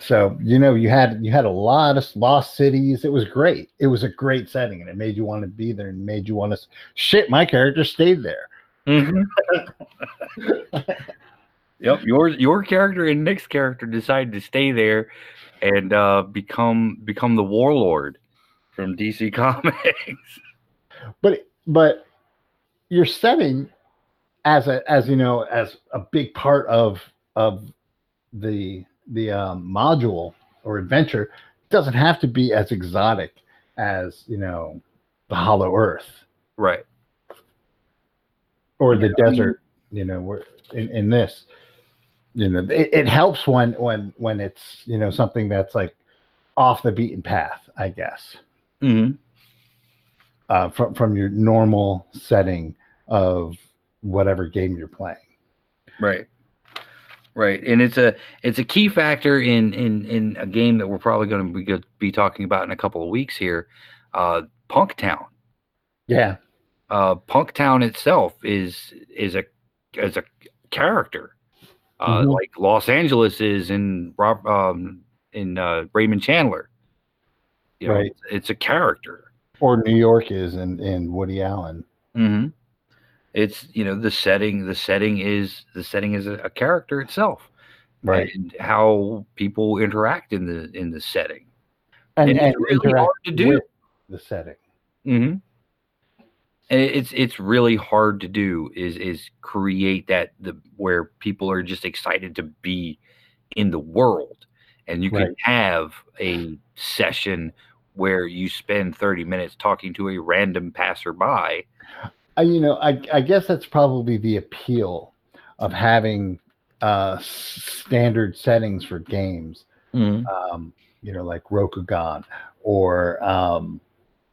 Speaker 2: So you know, you had you had a lot of lost cities. It was great. It was a great setting, and it made you want to be there, and made you want to. Shit, my character stayed there.
Speaker 1: Mm-hmm. (laughs) yep, your your character and Nick's character decided to stay there and uh, become become the warlord from DC (laughs) Comics.
Speaker 2: but but your setting as a as you know as a big part of of the the um, module or adventure doesn't have to be as exotic as you know the hollow earth
Speaker 1: right.
Speaker 2: or the
Speaker 1: Yeah, I mean-
Speaker 2: desert you know where in, in this you know it, it helps when when when it's you know something that's like off the beaten path i guess
Speaker 1: hmm
Speaker 2: uh, from from your normal setting of whatever game you're playing.
Speaker 1: Right. Right. And it's a it's a key factor in in in a game that we're probably going to be be talking about in a couple of weeks here. Uh Punktown.
Speaker 2: Yeah,
Speaker 1: Uh Punktown itself is is a is a character. Uh
Speaker 2: Mhm.
Speaker 1: like Los Angeles is in Rob um in uh Raymond Chandler. You know,
Speaker 2: Right.
Speaker 1: it's, it's a character.
Speaker 2: or New York is in in Woody Allen.
Speaker 1: hmm It's you know the setting. The setting is the setting is a, a character itself, right and how people interact in the in the setting.
Speaker 2: and,
Speaker 1: And
Speaker 2: and
Speaker 1: it's really hard to do.
Speaker 2: the setting.
Speaker 1: Mm hmm And it's it's really hard to do is is create that the where people are just excited to be in the world, and you can
Speaker 2: Right.
Speaker 1: have a session where you spend 30 minutes talking to a random passerby.
Speaker 2: I, you know, I, I guess that's probably the appeal of having uh, standard settings for games. Um, you know, like Rokugan or um,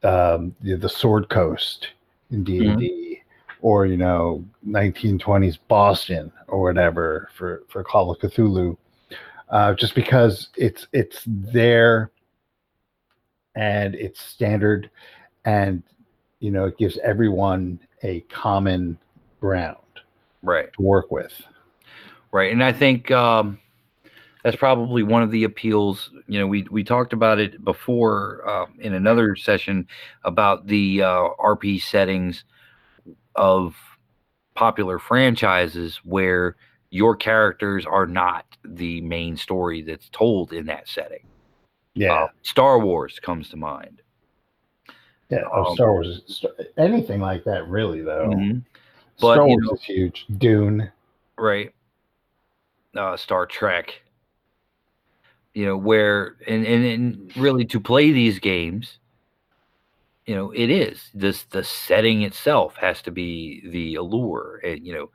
Speaker 2: um, the, the Sword Coast in D and D, or you know, 1920s Boston or whatever for for Call of Cthulhu. Uh, just because it's it's there and it's standard and you know it gives everyone a common ground
Speaker 1: Right.
Speaker 2: to work with
Speaker 1: Right. And I think um, that's probably one of the appeals. You know, we, we talked about it before um, in another session about the uh, RP settings of popular franchises where your characters are not the main story that's told in that setting.
Speaker 2: yeah
Speaker 1: Uh, Star Wars comes to mind.
Speaker 2: Yeah oh,
Speaker 1: um,
Speaker 2: star wars anything like that really though.
Speaker 1: Mhm. But,
Speaker 2: star
Speaker 1: you
Speaker 2: wars
Speaker 1: know-
Speaker 2: is huge. Dune.
Speaker 1: Right. Uh star trek. You know where and, and and really to play these games you know it is. This the setting itself has to be the allure. And you know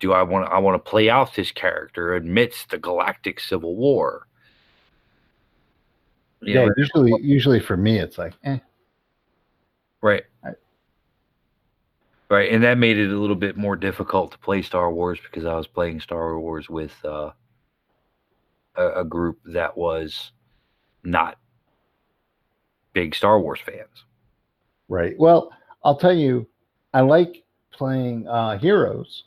Speaker 1: do i want i want to play out this character amidst the galactic civil war? You
Speaker 2: yeah
Speaker 1: know,
Speaker 2: usually usually for me it's like eh.
Speaker 1: Right.
Speaker 2: I-
Speaker 1: Right, and that made it a little bit more difficult to play Star Wars because I was playing Star Wars with uh, a, a group that was not big Star Wars fans.
Speaker 2: right well i'll tell you i like playing uh heroes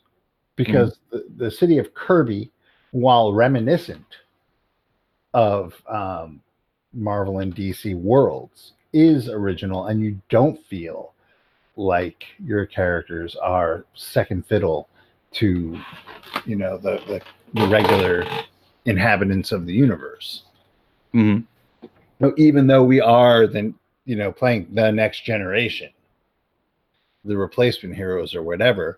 Speaker 2: because the, the city of kirby while reminiscent of um marvel and dc worlds is original and you don't feel like your characters are second fiddle to you know the the, the regular inhabitants of the universe
Speaker 1: Mm-hmm.
Speaker 2: no, even though we are then you know playing the next generation the replacement heroes or whatever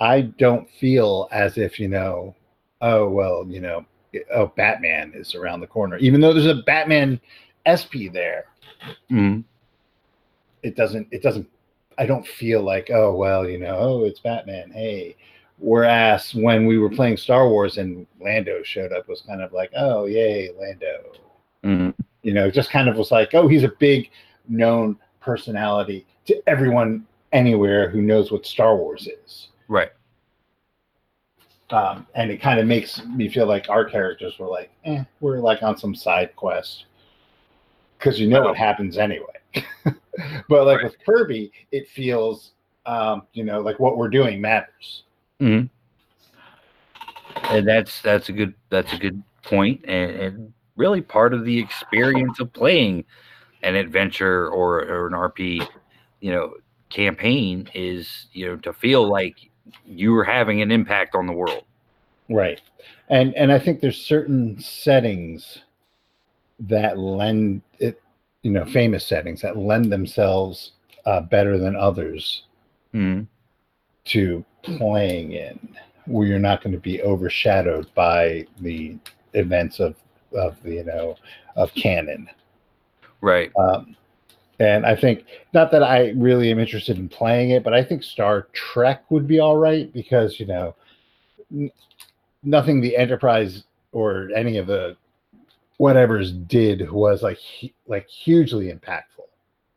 Speaker 2: i don't feel as if you know oh well you know oh batman is around the corner even though there's a batman sp there
Speaker 1: Mm-hmm.
Speaker 2: it doesn't it doesn't i don't feel like oh well you know oh it's batman hey whereas when we were playing star wars and lando showed up it was kind of like oh yay lando
Speaker 1: Mm-hmm.
Speaker 2: you know just kind of was like oh he's a big known personality to everyone anywhere who knows what star wars is
Speaker 1: Right.
Speaker 2: um, and it kind of makes me feel like our characters were like eh, we're like on some side quest because you know what happens anyway (laughs) but like
Speaker 1: Right.
Speaker 2: with kirby it feels um, you know like what we're doing matters
Speaker 1: Mm-hmm. And that's that's a good that's a good point, and, and really part of the experience of playing an adventure or, or an RP, you know, campaign is you know to feel like you are having an impact on the world.
Speaker 2: Right. And and I think there's certain settings that lend it, you know, famous settings that lend themselves uh, better than others
Speaker 1: Mm-hmm.
Speaker 2: to playing in, where you're not going to be overshadowed by the events of of the you know of canon.
Speaker 1: Right.
Speaker 2: Um, and I think not that I really am interested in playing it, but I think Star Trek would be all right because you know n- nothing the Enterprise or any of the whatever's did was like like hugely impactful.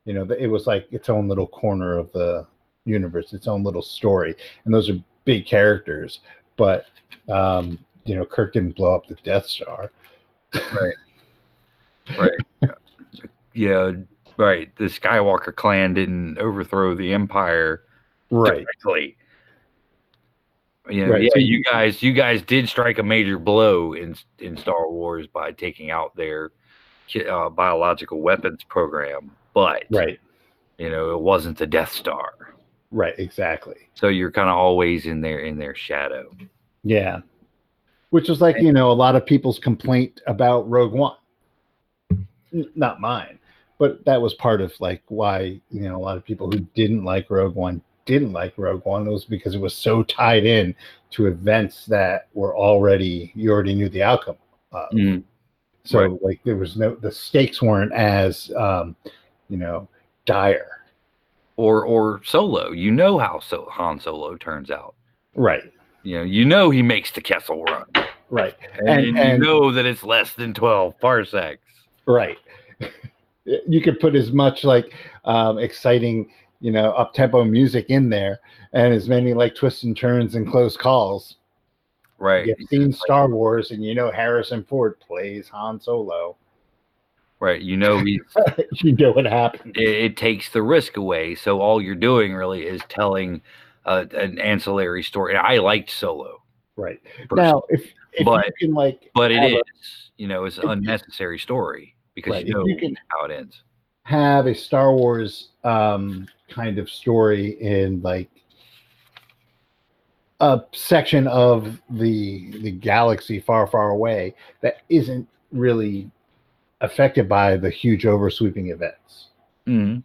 Speaker 2: You know, it was like its own little corner of the universe, its own little story, and those are big characters. But um, you know, Kirk didn't blow up the Death Star. Right. right. (laughs)
Speaker 1: yeah. Right. The Skywalker clan didn't overthrow the Empire
Speaker 2: Right.
Speaker 1: directly. You know,
Speaker 2: Right,
Speaker 1: yeah,
Speaker 2: so
Speaker 1: you guys, you guys did strike a major blow in in Star Wars by taking out their uh, biological weapons program, but
Speaker 2: Right.
Speaker 1: you know, it wasn't the Death Star.
Speaker 2: Right. Exactly.
Speaker 1: So you're kind of always in their in their shadow.
Speaker 2: Yeah. Which was like, you know, a lot of people's complaint about Rogue One. N- Not mine, but that was part of like why, you know, a lot of people who didn't like Rogue One didn't like Rogue One was because it was so tied in to events that were already, you already knew the outcome of.
Speaker 1: Mhm.
Speaker 2: So
Speaker 1: Right.
Speaker 2: like there was no the stakes weren't as um, you know dire.
Speaker 1: Or or Solo, you know how so Han Solo turns out.
Speaker 2: Right.
Speaker 1: You know, you know he makes the Kessel Run,
Speaker 2: Right.
Speaker 1: and,
Speaker 2: And- and-
Speaker 1: you know that it's less than twelve parsecs.
Speaker 2: Right. (laughs) you could put as much like um, exciting, you know, up tempo music in there, and as many like twists and turns and close calls.
Speaker 1: Right,
Speaker 2: You've seen Star Wars, and you know Harrison Ford plays Han Solo.
Speaker 1: right. You know he (laughs)
Speaker 2: you know what happened.
Speaker 1: it, it takes the risk away. So all you're doing really is telling uh, an ancillary story. I liked Solo,
Speaker 2: Right
Speaker 1: personally,
Speaker 2: now, if if
Speaker 1: But-
Speaker 2: you can like,
Speaker 1: but it is,
Speaker 2: a-
Speaker 1: you know, it's an unnecessary story because
Speaker 2: Right,
Speaker 1: you know
Speaker 2: you can-
Speaker 1: how it ends.
Speaker 2: have a Star Wars um, kind of story in like a section of the the galaxy far, far away that isn't really affected by the huge oversweeping events.
Speaker 1: Mhm.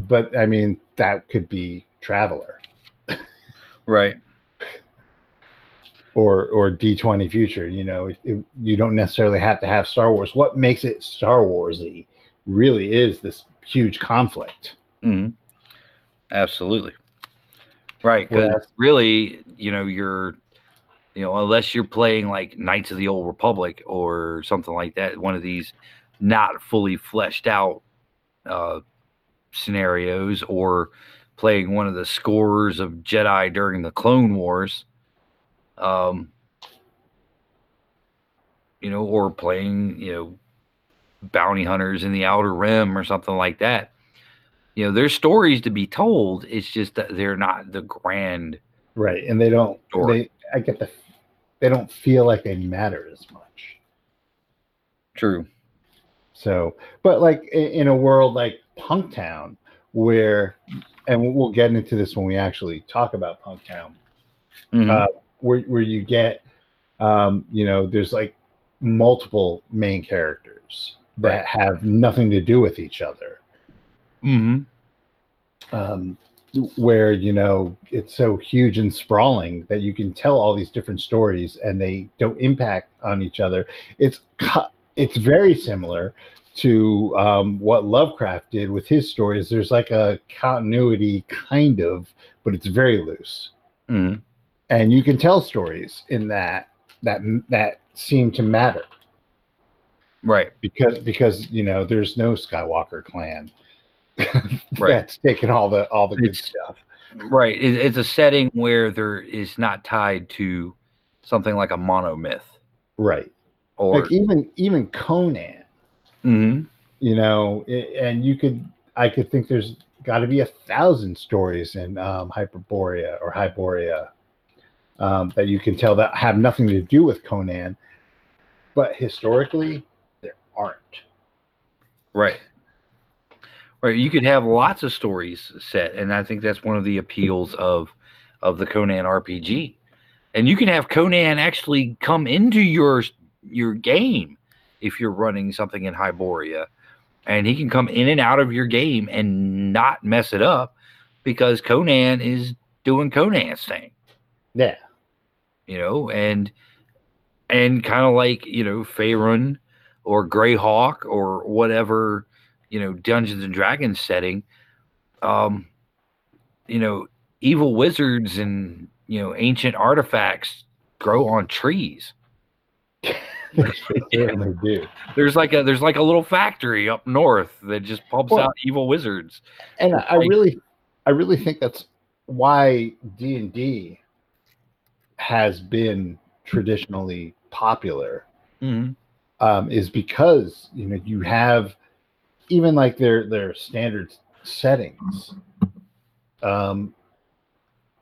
Speaker 2: But I mean, that could be Traveller
Speaker 1: Right.
Speaker 2: or or D twenty Future. You know, it, it- you don't necessarily have to have Star Wars. What makes it Star Warsy really is this huge conflict.
Speaker 1: hmm Absolutely. Right. Because really, you know, you're, you know, unless you're playing like Knights of the Old Republic or something like that, one of these not fully fleshed out uh, scenarios, or playing one of the scores of Jedi during the Clone Wars, um, you know, or playing, you know, bounty hunters in the Outer Rim or something like that you know there's stories to be told it's just that they're not the grand
Speaker 2: Right, and they don't.
Speaker 1: Story.
Speaker 2: They, I get the. They don't feel like they matter as much.
Speaker 1: true
Speaker 2: So, but like in, in a world like Punktown, where, and we'll get into this when we actually talk about Punktown, Uh, where where you get, um, you know, there's like multiple main characters that
Speaker 1: Right.
Speaker 2: have nothing to do with each other.
Speaker 1: mm-hmm.
Speaker 2: um, where you know it's so huge and sprawling that you can tell all these different stories and they don't impact on each other. It's it's very similar to um, what Lovecraft did with his stories. There's like a continuity, kind of, but it's very loose,
Speaker 1: hmm
Speaker 2: and you can tell stories in that that that seem to matter
Speaker 1: right
Speaker 2: because because you know there's no Skywalker clan. (laughs)
Speaker 1: Right.
Speaker 2: That's taking all the all the good
Speaker 1: It's-
Speaker 2: stuff.
Speaker 1: right it, it's a setting where there is not tied to something like a monomyth
Speaker 2: Right.
Speaker 1: or
Speaker 2: like even even Conan,
Speaker 1: Mhm.
Speaker 2: you know, i- and you could I could think there's got to be a thousand stories in um, Hyperborea or Hyboria um, that you can tell that have nothing to do with Conan, but historically aren't.
Speaker 1: right. Right you could have lots of stories set and i think that's one of the appeals of of the conan rpg and you can have conan actually come into your your game if you're running something in hyboria and he can come in and out of your game and not mess it up because conan is doing conan's thing.
Speaker 2: Yeah,
Speaker 1: you know, and and kind of like you know Faerun or Greyhawk or whatever you know Dungeons and Dragons setting, um, you know, evil wizards and you know ancient artifacts grow on trees. (laughs)
Speaker 2: they certainly do.
Speaker 1: There's like a there's like a little factory up north that just pumps
Speaker 2: Well-
Speaker 1: out evil wizards.
Speaker 2: And I, I really, I really think that's why D and D has been traditionally popular
Speaker 1: Mhm.
Speaker 2: Um, is because you know you have even like their their standard settings um,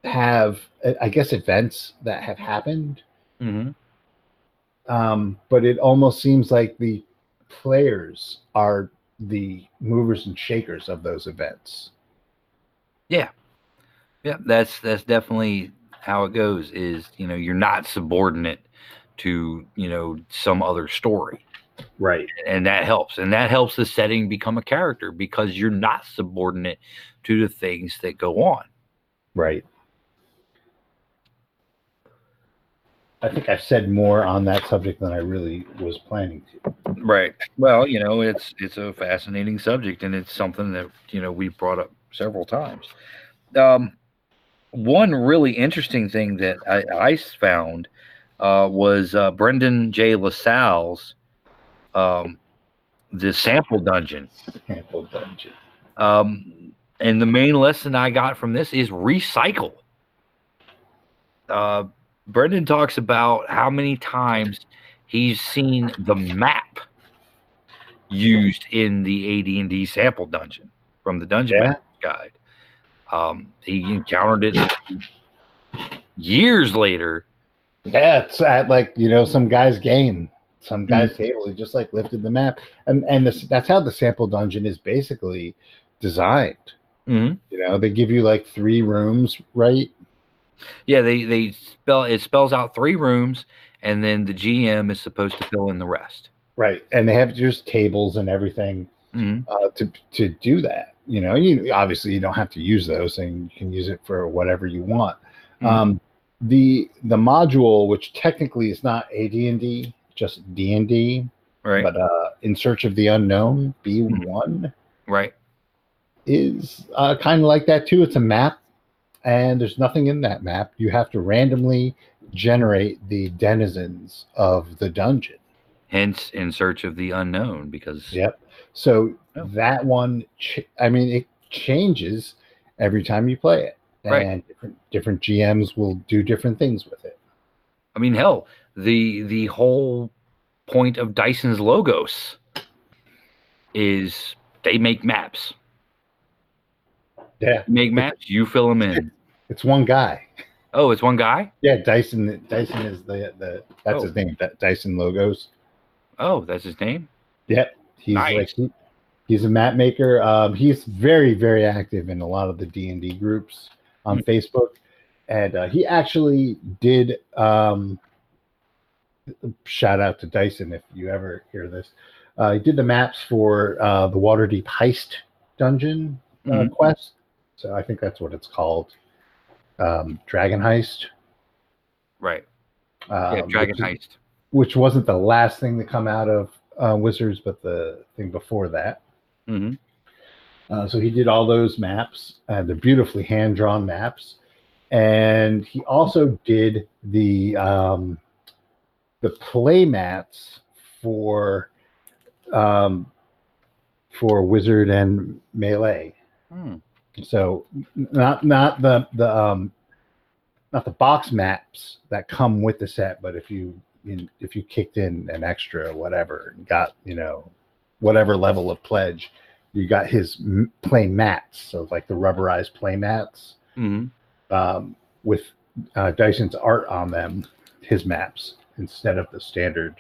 Speaker 2: have I guess events that have happened,
Speaker 1: Mhm.
Speaker 2: um, but it almost seems like the players are the movers and shakers of those events.
Speaker 1: Yeah. Yeah, that's that's definitely how it goes. Is you know you're not subordinate to you know some other story,
Speaker 2: Right.
Speaker 1: and that helps, and that helps the setting become a character because you're not subordinate to the things that go on.
Speaker 2: Right. I think I've said more on that subject than I really was planning to.
Speaker 1: Right. Well, you know, it's it's a fascinating subject, and it's something that you know we've brought up several times. Um, one really interesting thing that I, I found uh, was uh, Brendan J. LaSalle's um, the sample dungeon.
Speaker 2: Sample dungeon.
Speaker 1: Um, and the main lesson I got from this is recycle. Uh, Brendan talks about how many times he's seen the map used in the AD&D sample dungeon from the Dungeon
Speaker 2: Yeah.
Speaker 1: Guide. Um, he encountered it years later.
Speaker 2: Yeah, it's at like you know some guy's game, some guy's table. He just like lifted the map, and and this, that's how the sample dungeon is basically designed.
Speaker 1: Mhm.
Speaker 2: You know, they give you like three rooms, right?
Speaker 1: Yeah, they they spell it spells out three rooms, and then the GM is supposed to fill in the rest.
Speaker 2: Right, and they have just tables and everything
Speaker 1: Mhm.
Speaker 2: uh, to to do that. You know, you obviously you don't have to use those, and you can use it for whatever you want.
Speaker 1: Mhm.
Speaker 2: Um, the the module, which technically is not AD and D, just D and D,
Speaker 1: Right,
Speaker 2: but uh, in search of the unknown, B one.
Speaker 1: right.
Speaker 2: is uh, kind of like that too. It's a map, and there's nothing in that map. You have to randomly generate the denizens of the dungeon.
Speaker 1: Hence, in search of the unknown, because
Speaker 2: Yep. So
Speaker 1: Oh.
Speaker 2: that one, ch- I mean, it changes every time you play it,
Speaker 1: Right.
Speaker 2: and different, different GMs will do different things with it.
Speaker 1: I mean, hell, the the whole point of Dyson's Logos is they make maps.
Speaker 2: Yeah,
Speaker 1: Make maps, you fill them in. (laughs)
Speaker 2: it's one guy.
Speaker 1: Oh, it's one guy.
Speaker 2: Yeah, Dyson. Dyson is the the that's
Speaker 1: Oh.
Speaker 2: his name. Dy- Dyson Logos.
Speaker 1: Oh, that's his name.
Speaker 2: Yep. He's
Speaker 1: Nice.
Speaker 2: like he's a map maker. Um, he's very very active in a lot of the D and D groups on
Speaker 1: Hmm.
Speaker 2: Facebook, and uh, he actually did. Um, shout out to Dyson if you ever hear this. Uh, he did the maps for uh, the Waterdeep Heist dungeon uh,
Speaker 1: Mhm.
Speaker 2: quest. So I think that's what it's called. Um, Dragon Heist.
Speaker 1: Right.
Speaker 2: Um,
Speaker 1: Yeah, Dragon
Speaker 2: which
Speaker 1: Heist.
Speaker 2: which wasn't the last thing to come out of uh, Wizards, but the thing before that.
Speaker 1: hmm
Speaker 2: Uh, so he did all those maps, uh, the beautifully hand drawn maps, and he also did the um, the play mats for um, for Wizard and Melee.
Speaker 1: Hmm.
Speaker 2: So not not the the um, not the box maps that come with the set, but if you in, if you kicked in an extra whatever and got you know whatever level of pledge, you got his play mats, so like the rubberized play mats
Speaker 1: hmm
Speaker 2: um, with uh, Dyson's art on them, his maps instead of the standard,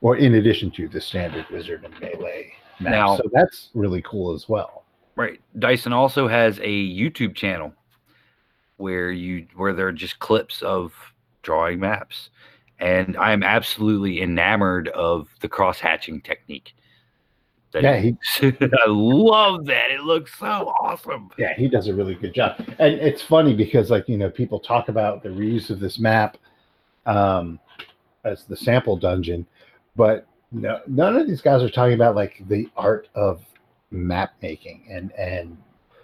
Speaker 2: or in addition to the standard Wizard and Melee maps.
Speaker 1: Now-
Speaker 2: so that's really cool as well.
Speaker 1: Right. Dyson also has a YouTube channel where you where there are just clips of drawing maps. And I am absolutely enamored of the cross hatching technique. That
Speaker 2: Yeah, he (laughs)
Speaker 1: I love that. It looks so awesome.
Speaker 2: Yeah, he does a really good job. And it's funny because like, you know, people talk about the reuse of this map um as the sample dungeon, but no, none of these guys are talking about like the art of map making and and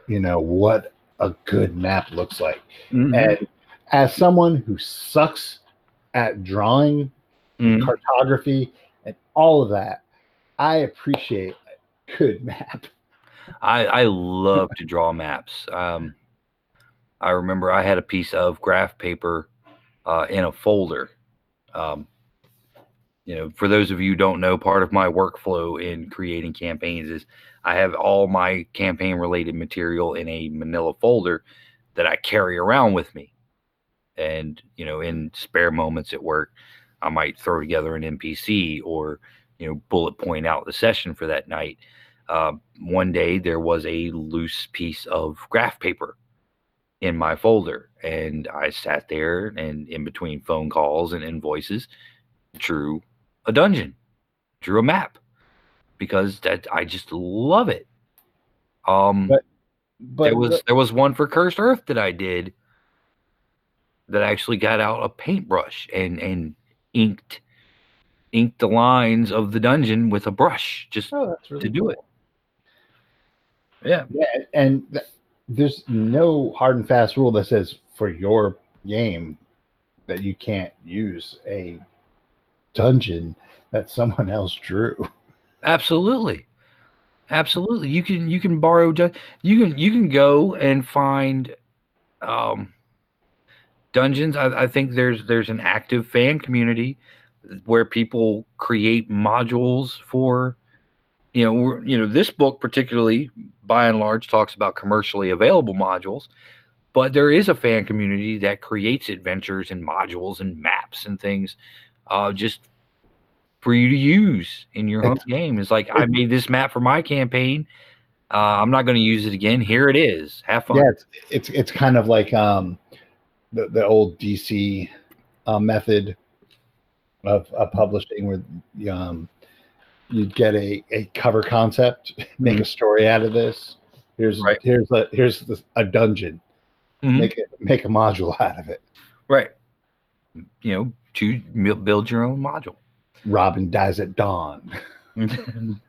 Speaker 2: you know what a good map looks like.
Speaker 1: Mhm.
Speaker 2: And as someone who sucks at drawing,
Speaker 1: Mhm.
Speaker 2: cartography, and all of that, I appreciate a good map.
Speaker 1: I, I love to draw maps. Um, I remember I had a piece of graph paper uh, in a folder. Um, you know, for those of you don't know, part of my workflow in creating campaigns is I have all my campaign related material in a manila folder that I carry around with me. And, you know, in spare moments at work, I might throw together an NPC or, you know, bullet point out the session for that night. Uh, one day there was a loose piece of graph paper in my folder, and I sat there and in between phone calls and invoices, drew a dungeon, drew a map because that I just love it. Um,
Speaker 2: But- But
Speaker 1: there was there was one for Cursed Earth that I did that I actually got out a paintbrush and and inked inked the lines of the dungeon with a brush just
Speaker 2: Oh, really
Speaker 1: to do
Speaker 2: cool.
Speaker 1: it. Yeah.
Speaker 2: Yeah, and th- there's no hard and fast rule that says for your game that you can't use a dungeon that someone else drew.
Speaker 1: Absolutely. Absolutely. You can you can borrow dun- you can you can go and find um dungeons. I, I think there's there's an active fan community where people create modules for you know we're, you know this book particularly by and large talks about commercially available modules but there is a fan community that creates adventures and modules and maps and things uh, just for you to use in your home game. It's like I made this map for my campaign. Uh, I'm not going to use it again. Here it is. Have fun.
Speaker 2: Yeah, it's it's, it's kind of like um, the the old DC uh, method of, of publishing, where um, you'd get a, a cover concept, (laughs) make a story out of this. Here's
Speaker 1: Right.
Speaker 2: here's a here's the, a dungeon.
Speaker 1: Mhm.
Speaker 2: Make it make a module (laughs) out of it.
Speaker 1: Right. You know, to build your own module.
Speaker 2: Robin dies at dawn. (laughs)
Speaker 1: and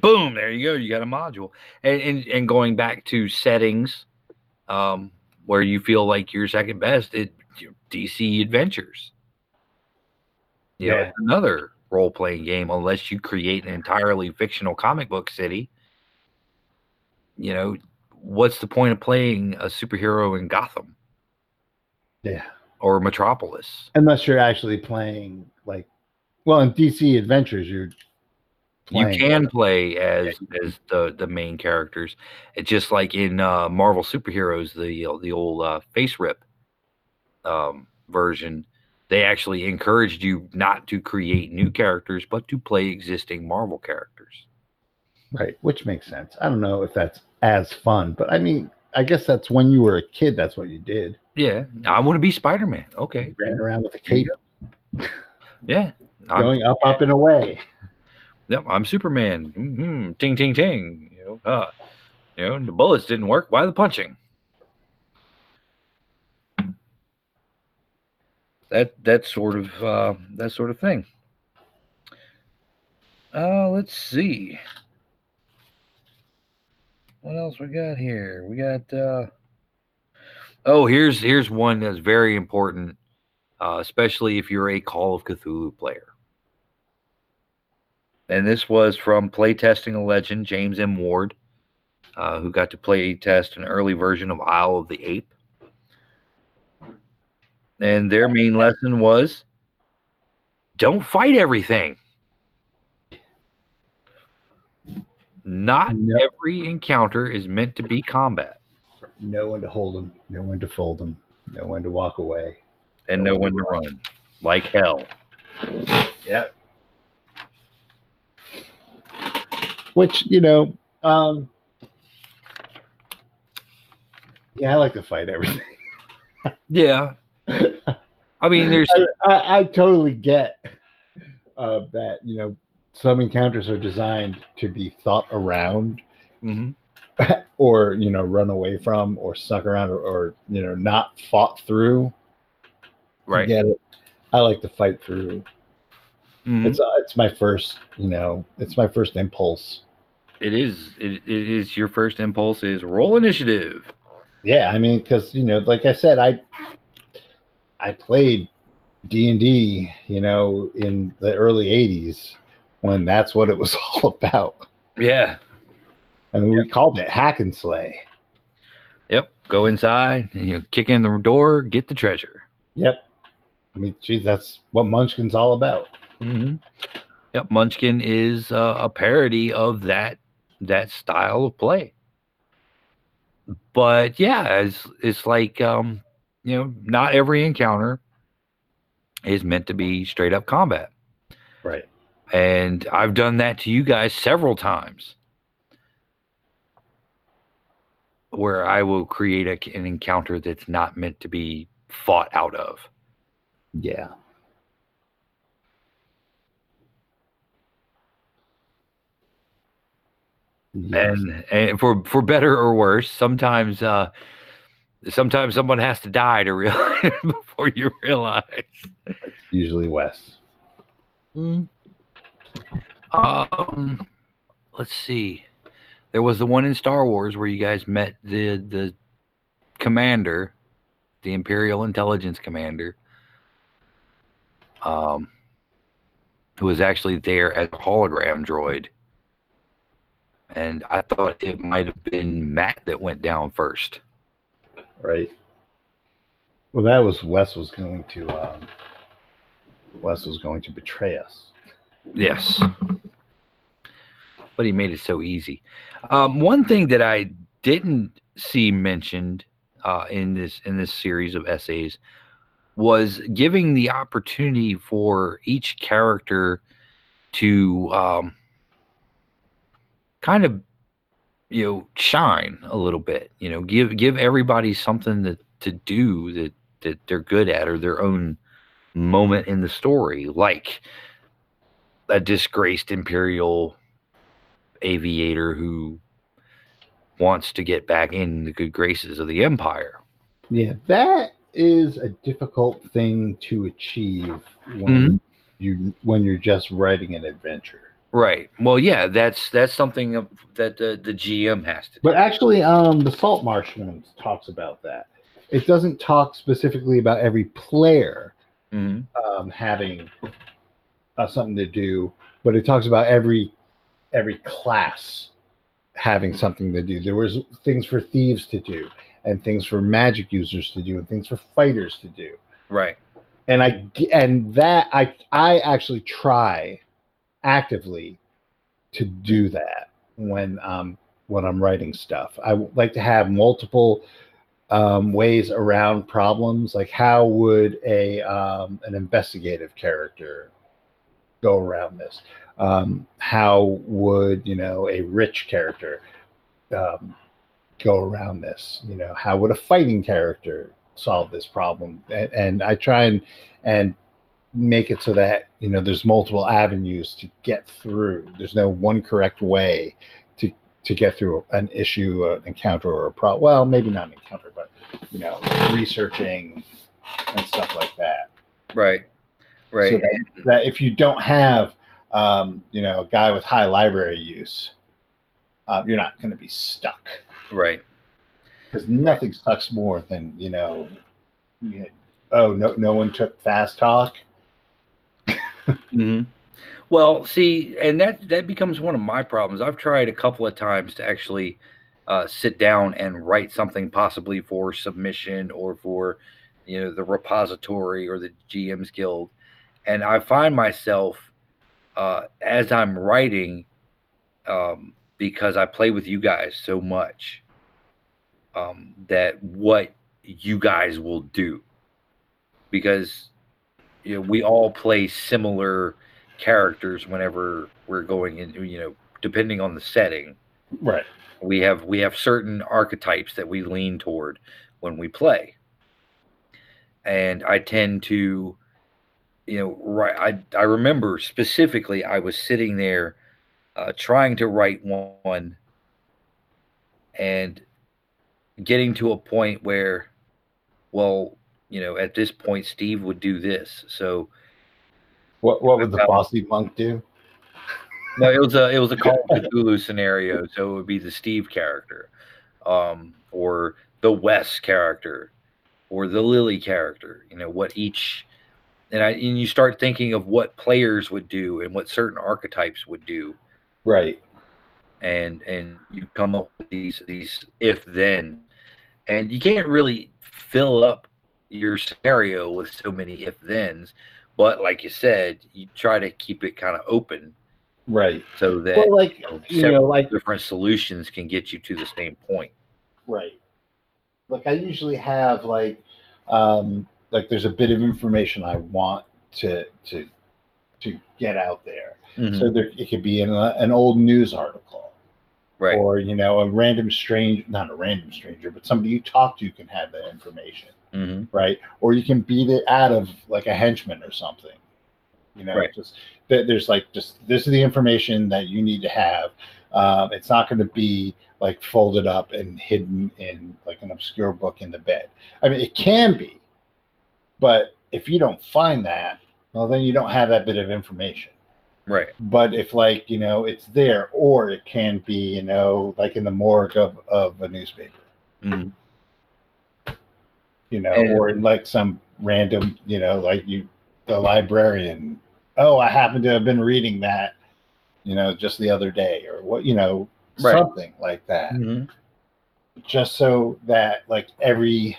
Speaker 1: boom, there you go. You got a module. And and, and going back to settings, um, where you feel like you're second best, it DC Adventures. You know,
Speaker 2: Yeah.
Speaker 1: it's another role playing game, unless you create an entirely fictional comic book city. You know, what's the point of playing a superhero in Gotham
Speaker 2: Yeah.
Speaker 1: or Metropolis?
Speaker 2: Unless you're actually playing like well in DC Adventures you're
Speaker 1: you can play as as the the main characters it's just like in uh marvel superheroes the the old uh FASERIP um version they actually encouraged you not to create new characters but to play existing marvel characters
Speaker 2: right, which makes sense. I don't know if that's as fun, but I mean I guess that's when you were a kid that's what you did.
Speaker 1: yeah i want to be spider-man okay
Speaker 2: Ran around with a cape, (laughs)
Speaker 1: yeah I'm,
Speaker 2: going up, up and away.
Speaker 1: yep, I'm superman hmm ting ting ting you know uh you know the bullets didn't work why the punching that that sort of uh, that sort of thing. Uh, let's see. What else we got here? We got uh Oh, here's here's one that's very important, uh, especially if you're a Call of Cthulhu player. And this was from playtesting a legend, James M. Ward, uh, who got to play test an early version of Isle of the Ape. And their main lesson was don't fight everything. Not
Speaker 2: Yep.
Speaker 1: every encounter is meant to be combat,
Speaker 2: No one to hold them, no one to fold them, no one to walk away.
Speaker 1: and know one, to run like hell.
Speaker 2: Yeah. Which, you know, um yeah, I like to fight everything. (laughs)
Speaker 1: Yeah. I mean, there's
Speaker 2: I, I, I totally get uh, that, you know, some encounters are designed to be thought around
Speaker 1: Mhm. (laughs)
Speaker 2: or, you know, run away from or suck around or, or you know, not fought through. I
Speaker 1: right.
Speaker 2: get it. I like to fight through.
Speaker 1: Mhm.
Speaker 2: It's uh, it's my first, you know, it's my first impulse.
Speaker 1: It is. It, it is your first impulse is roll initiative.
Speaker 2: Yeah, I mean, because you know, like I said, I I played D and D, you know, in the early '80s when that's what it (laughs) was all about.
Speaker 1: Yeah.
Speaker 2: I mean, we called it hack and slay.
Speaker 1: Yep. Go inside. and, You know, kick in the door, get the treasure.
Speaker 2: Yep. I mean, geez, that's what Munchkin's all about.
Speaker 1: Mm-hmm. Yep. Munchkin is uh, a parody of that that style of play. But yeah, it's it's like um, you know, not every encounter is meant to be straight up combat.
Speaker 2: Right.
Speaker 1: And I've done that to you guys several times. Where I will create a, an encounter that's not meant to be fought out of.
Speaker 2: Yeah. Yes.
Speaker 1: and and for for better or worse sometimes uh sometimes someone has to die to realize (laughs) before you realize.
Speaker 2: Usually Wes.
Speaker 1: Mm. Um, let's see. There was the one in Star Wars where you guys met the the commander, the Imperial Intelligence Commander, um, who was actually there as a hologram droid. And I thought it might have been Matt that went down first.
Speaker 2: Right. Well, that was Wes was going to. Um, Wes was going to betray us.
Speaker 1: Yes. But he made it so easy. Um, one thing that I didn't see mentioned uh, in this in this series of essays was giving the opportunity for each character to um, kind of you know shine a little bit you know give give everybody something that to do that that they're good at or their own moment in the story like a disgraced imperial aviator who wants to get back in the good graces of the empire
Speaker 2: Yeah, that is a difficult thing to achieve when mm-hmm. you when you're just writing an adventure.
Speaker 1: Right well yeah that's that's something that the, the gm has to do
Speaker 2: But actually, um, the Salt Marshlands talks about that. It doesn't talk specifically about every player
Speaker 1: Mhm.
Speaker 2: um, having uh, something to do, but it talks about every every class having something to do. There was things for thieves to do, and things for magic users to do, and things for fighters to do.
Speaker 1: right
Speaker 2: And I and that I I actually try actively to do that when um when I'm writing stuff. I like to have multiple um, ways around problems. Like how would a um, an investigative character go around this? Um, how would you know a rich character um, go around this? You know, how would a fighting character solve this problem? And, and I try and and make it so that you know there's multiple avenues to get through. There's no one correct way to to get through an issue, an encounter, or a problem. Well, maybe not an encounter, but you know, researching and stuff like that.
Speaker 1: right right
Speaker 2: So that, that if you don't have, um, you know, a guy with high library use, uh, you're not going to be stuck
Speaker 1: right
Speaker 2: because nothing sucks more than you know, you know, oh no, no one took fast talk.
Speaker 1: Hmm Well, see, and that that becomes one of my problems. I've tried a couple of times to actually uh, sit down and write something, possibly for submission or for you know the repository or the GM's Guild, and I find myself uh, as I'm writing, um, because I play with you guys so much, um, that what you guys will do, because you know we all play similar characters whenever we're going in you know depending on the setting
Speaker 2: Right.
Speaker 1: we have we have certain archetypes that we lean toward when we play and i tend to you know right i i remember specifically i was sitting there uh, trying to write one and getting to a point where well you know at this point steve would do this so
Speaker 2: What what would the bossy monk do?
Speaker 1: No, it was a it was a Call of (laughs) Cthulhu scenario, so it would be the Steve character, um, or the Wes character, or the Lily character. You know what each, and I and you start thinking of what players would do and what certain archetypes would do,
Speaker 2: Right.
Speaker 1: and and you come up with these these if then, and you can't really fill up your scenario with so many if thens, but like you said, you try to keep it kind of open
Speaker 2: Right.
Speaker 1: so that
Speaker 2: Well, like
Speaker 1: you know,
Speaker 2: you know, like
Speaker 1: different solutions can get you to the same point.
Speaker 2: right. Like I usually have like um like there's a bit of information I want to to to get out there.
Speaker 1: Mm-hmm.
Speaker 2: So there it could be in a, an old news article
Speaker 1: right.
Speaker 2: or you know a random strange not a random stranger but somebody you talk to can have that information
Speaker 1: hmm
Speaker 2: right or you can beat it out of like a henchman or something you know
Speaker 1: Right.
Speaker 2: just that there's like just this is the information that you need to have Um, it's not going to be like folded up and hidden in like an obscure book in the bed. I mean, it can be, but if you don't find that, well, then you don't have that bit of information.
Speaker 1: Right.
Speaker 2: But if like you know it's there, or it can be you know like in the morgue of, of a newspaper,
Speaker 1: Mhm.
Speaker 2: You know,
Speaker 1: And-
Speaker 2: or like some random you know like you the librarian. Oh, I happen to have been reading that, you know, just the other day, or what you know,
Speaker 1: Right.
Speaker 2: something like that.
Speaker 1: Mhm.
Speaker 2: just so that like every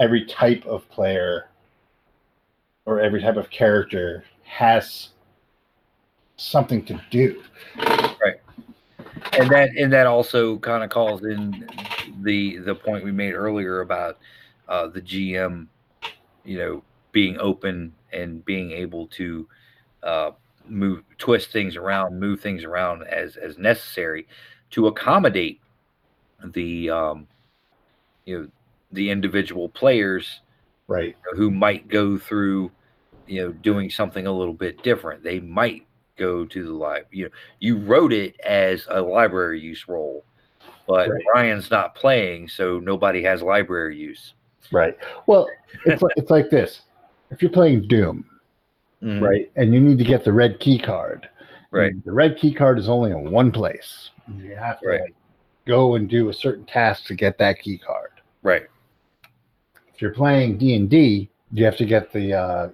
Speaker 2: every type of player or every type of character has something to do. Right.
Speaker 1: And that and that also kind of calls in the the point we made earlier about uh, the GM, you know, being open and being able to uh, move, twist things around, move things around as as necessary to accommodate the um, you know the individual players
Speaker 2: Right.
Speaker 1: who might go through you know doing something a little bit different they might go to the live you know you wrote it as a library use role but
Speaker 2: Right.
Speaker 1: ryan's not playing so nobody has library use
Speaker 2: Right. Well, it's like, it's like this. If you're playing Doom,
Speaker 1: Mhm.
Speaker 2: right, and you need to get the red key card,
Speaker 1: Right.
Speaker 2: The red key card is only in one place. You have to
Speaker 1: Right.
Speaker 2: like, go and do a certain task to get that key card.
Speaker 1: right
Speaker 2: If you're playing D and D, you have to get the uh,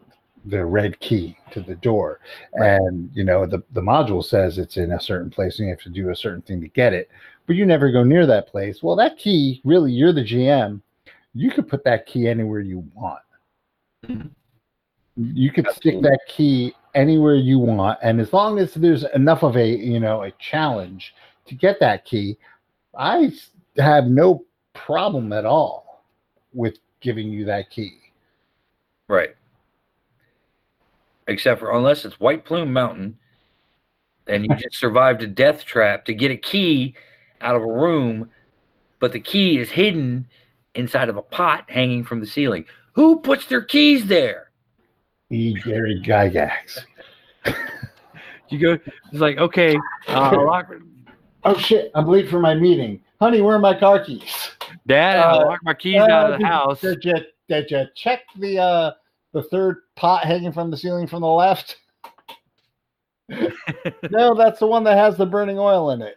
Speaker 2: the red key to the door,
Speaker 1: Right.
Speaker 2: and you know the the module says it's in a certain place, and you have to do a certain thing to get it. But you never go near that place. Well, that key, really, you're the GM. You could put that key anywhere you want.
Speaker 1: Mhm.
Speaker 2: You could stick that key anywhere you want, and as long as there's enough of a you know a challenge to get that key, I have no problem at all with giving you that key.
Speaker 1: right except for unless it's white plume mountain and you just survived a death trap to get a key out of a room but the key is hidden inside of a pot hanging from the ceiling who puts their keys there
Speaker 2: E. Gary Gygax. (laughs)
Speaker 1: You go. It's like okay. Uh, (laughs) lock,
Speaker 2: Oh shit! I'm late for my meeting, honey. Where are my car keys?
Speaker 1: Dad,
Speaker 2: Uh,
Speaker 1: I locked my keys
Speaker 2: Uh,
Speaker 1: out of
Speaker 2: did-
Speaker 1: the house.
Speaker 2: Did you did you check the uh the third pot hanging from the ceiling from the left? (laughs) no, that's the one that has the burning oil in it.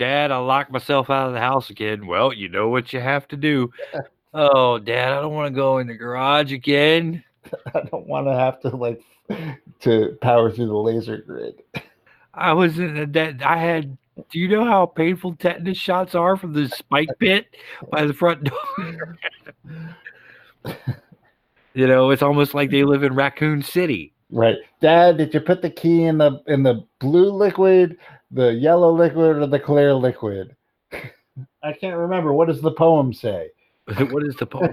Speaker 1: Dad, I locked myself out of the house again. Well, you know what you have to do. (laughs) Oh, Dad, I don't want to go in the garage again. (laughs)
Speaker 2: I don't want to have to like to power through the laser grid.
Speaker 1: I was in a that I had. Do you know how painful tetanus shots are from the spike pit by the front door? (laughs) you know, it's almost like they live in Raccoon City.
Speaker 2: Right, Dad. Did you put the key in the in the blue liquid, the yellow liquid, or the clear liquid? (laughs) I can't remember. What does the poem say? (laughs)
Speaker 1: what is the poem?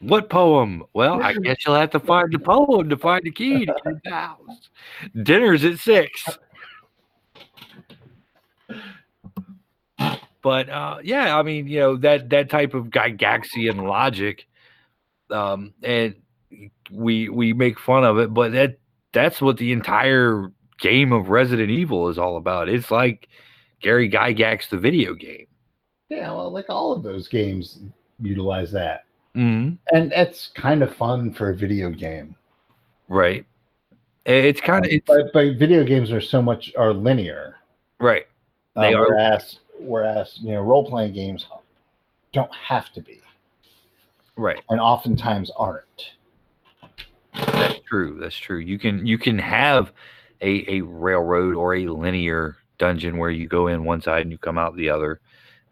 Speaker 1: What poem? Well, I guess you'll have to find the poem to find the key to get in the house. Dinner's at six. But uh, yeah, I mean, you know that that type of Gygaxian logic, um, and we we make fun of it, but that that's what the entire game of Resident Evil is all about. It's like Gary Gygax, the video game.
Speaker 2: Yeah, well, like all of those games utilize that.
Speaker 1: hmm
Speaker 2: and it's kind of fun for a video game.
Speaker 1: Right. It's kind of
Speaker 2: Um,
Speaker 1: it's
Speaker 2: but but video games are so much are linear.
Speaker 1: right. They
Speaker 2: uh,
Speaker 1: are.
Speaker 2: whereas whereas you know role playing games don't have to be,
Speaker 1: Right.
Speaker 2: and oftentimes aren't.
Speaker 1: That's true. That's true. You can you can have a a railroad or a linear dungeon where you go in one side and you come out the other,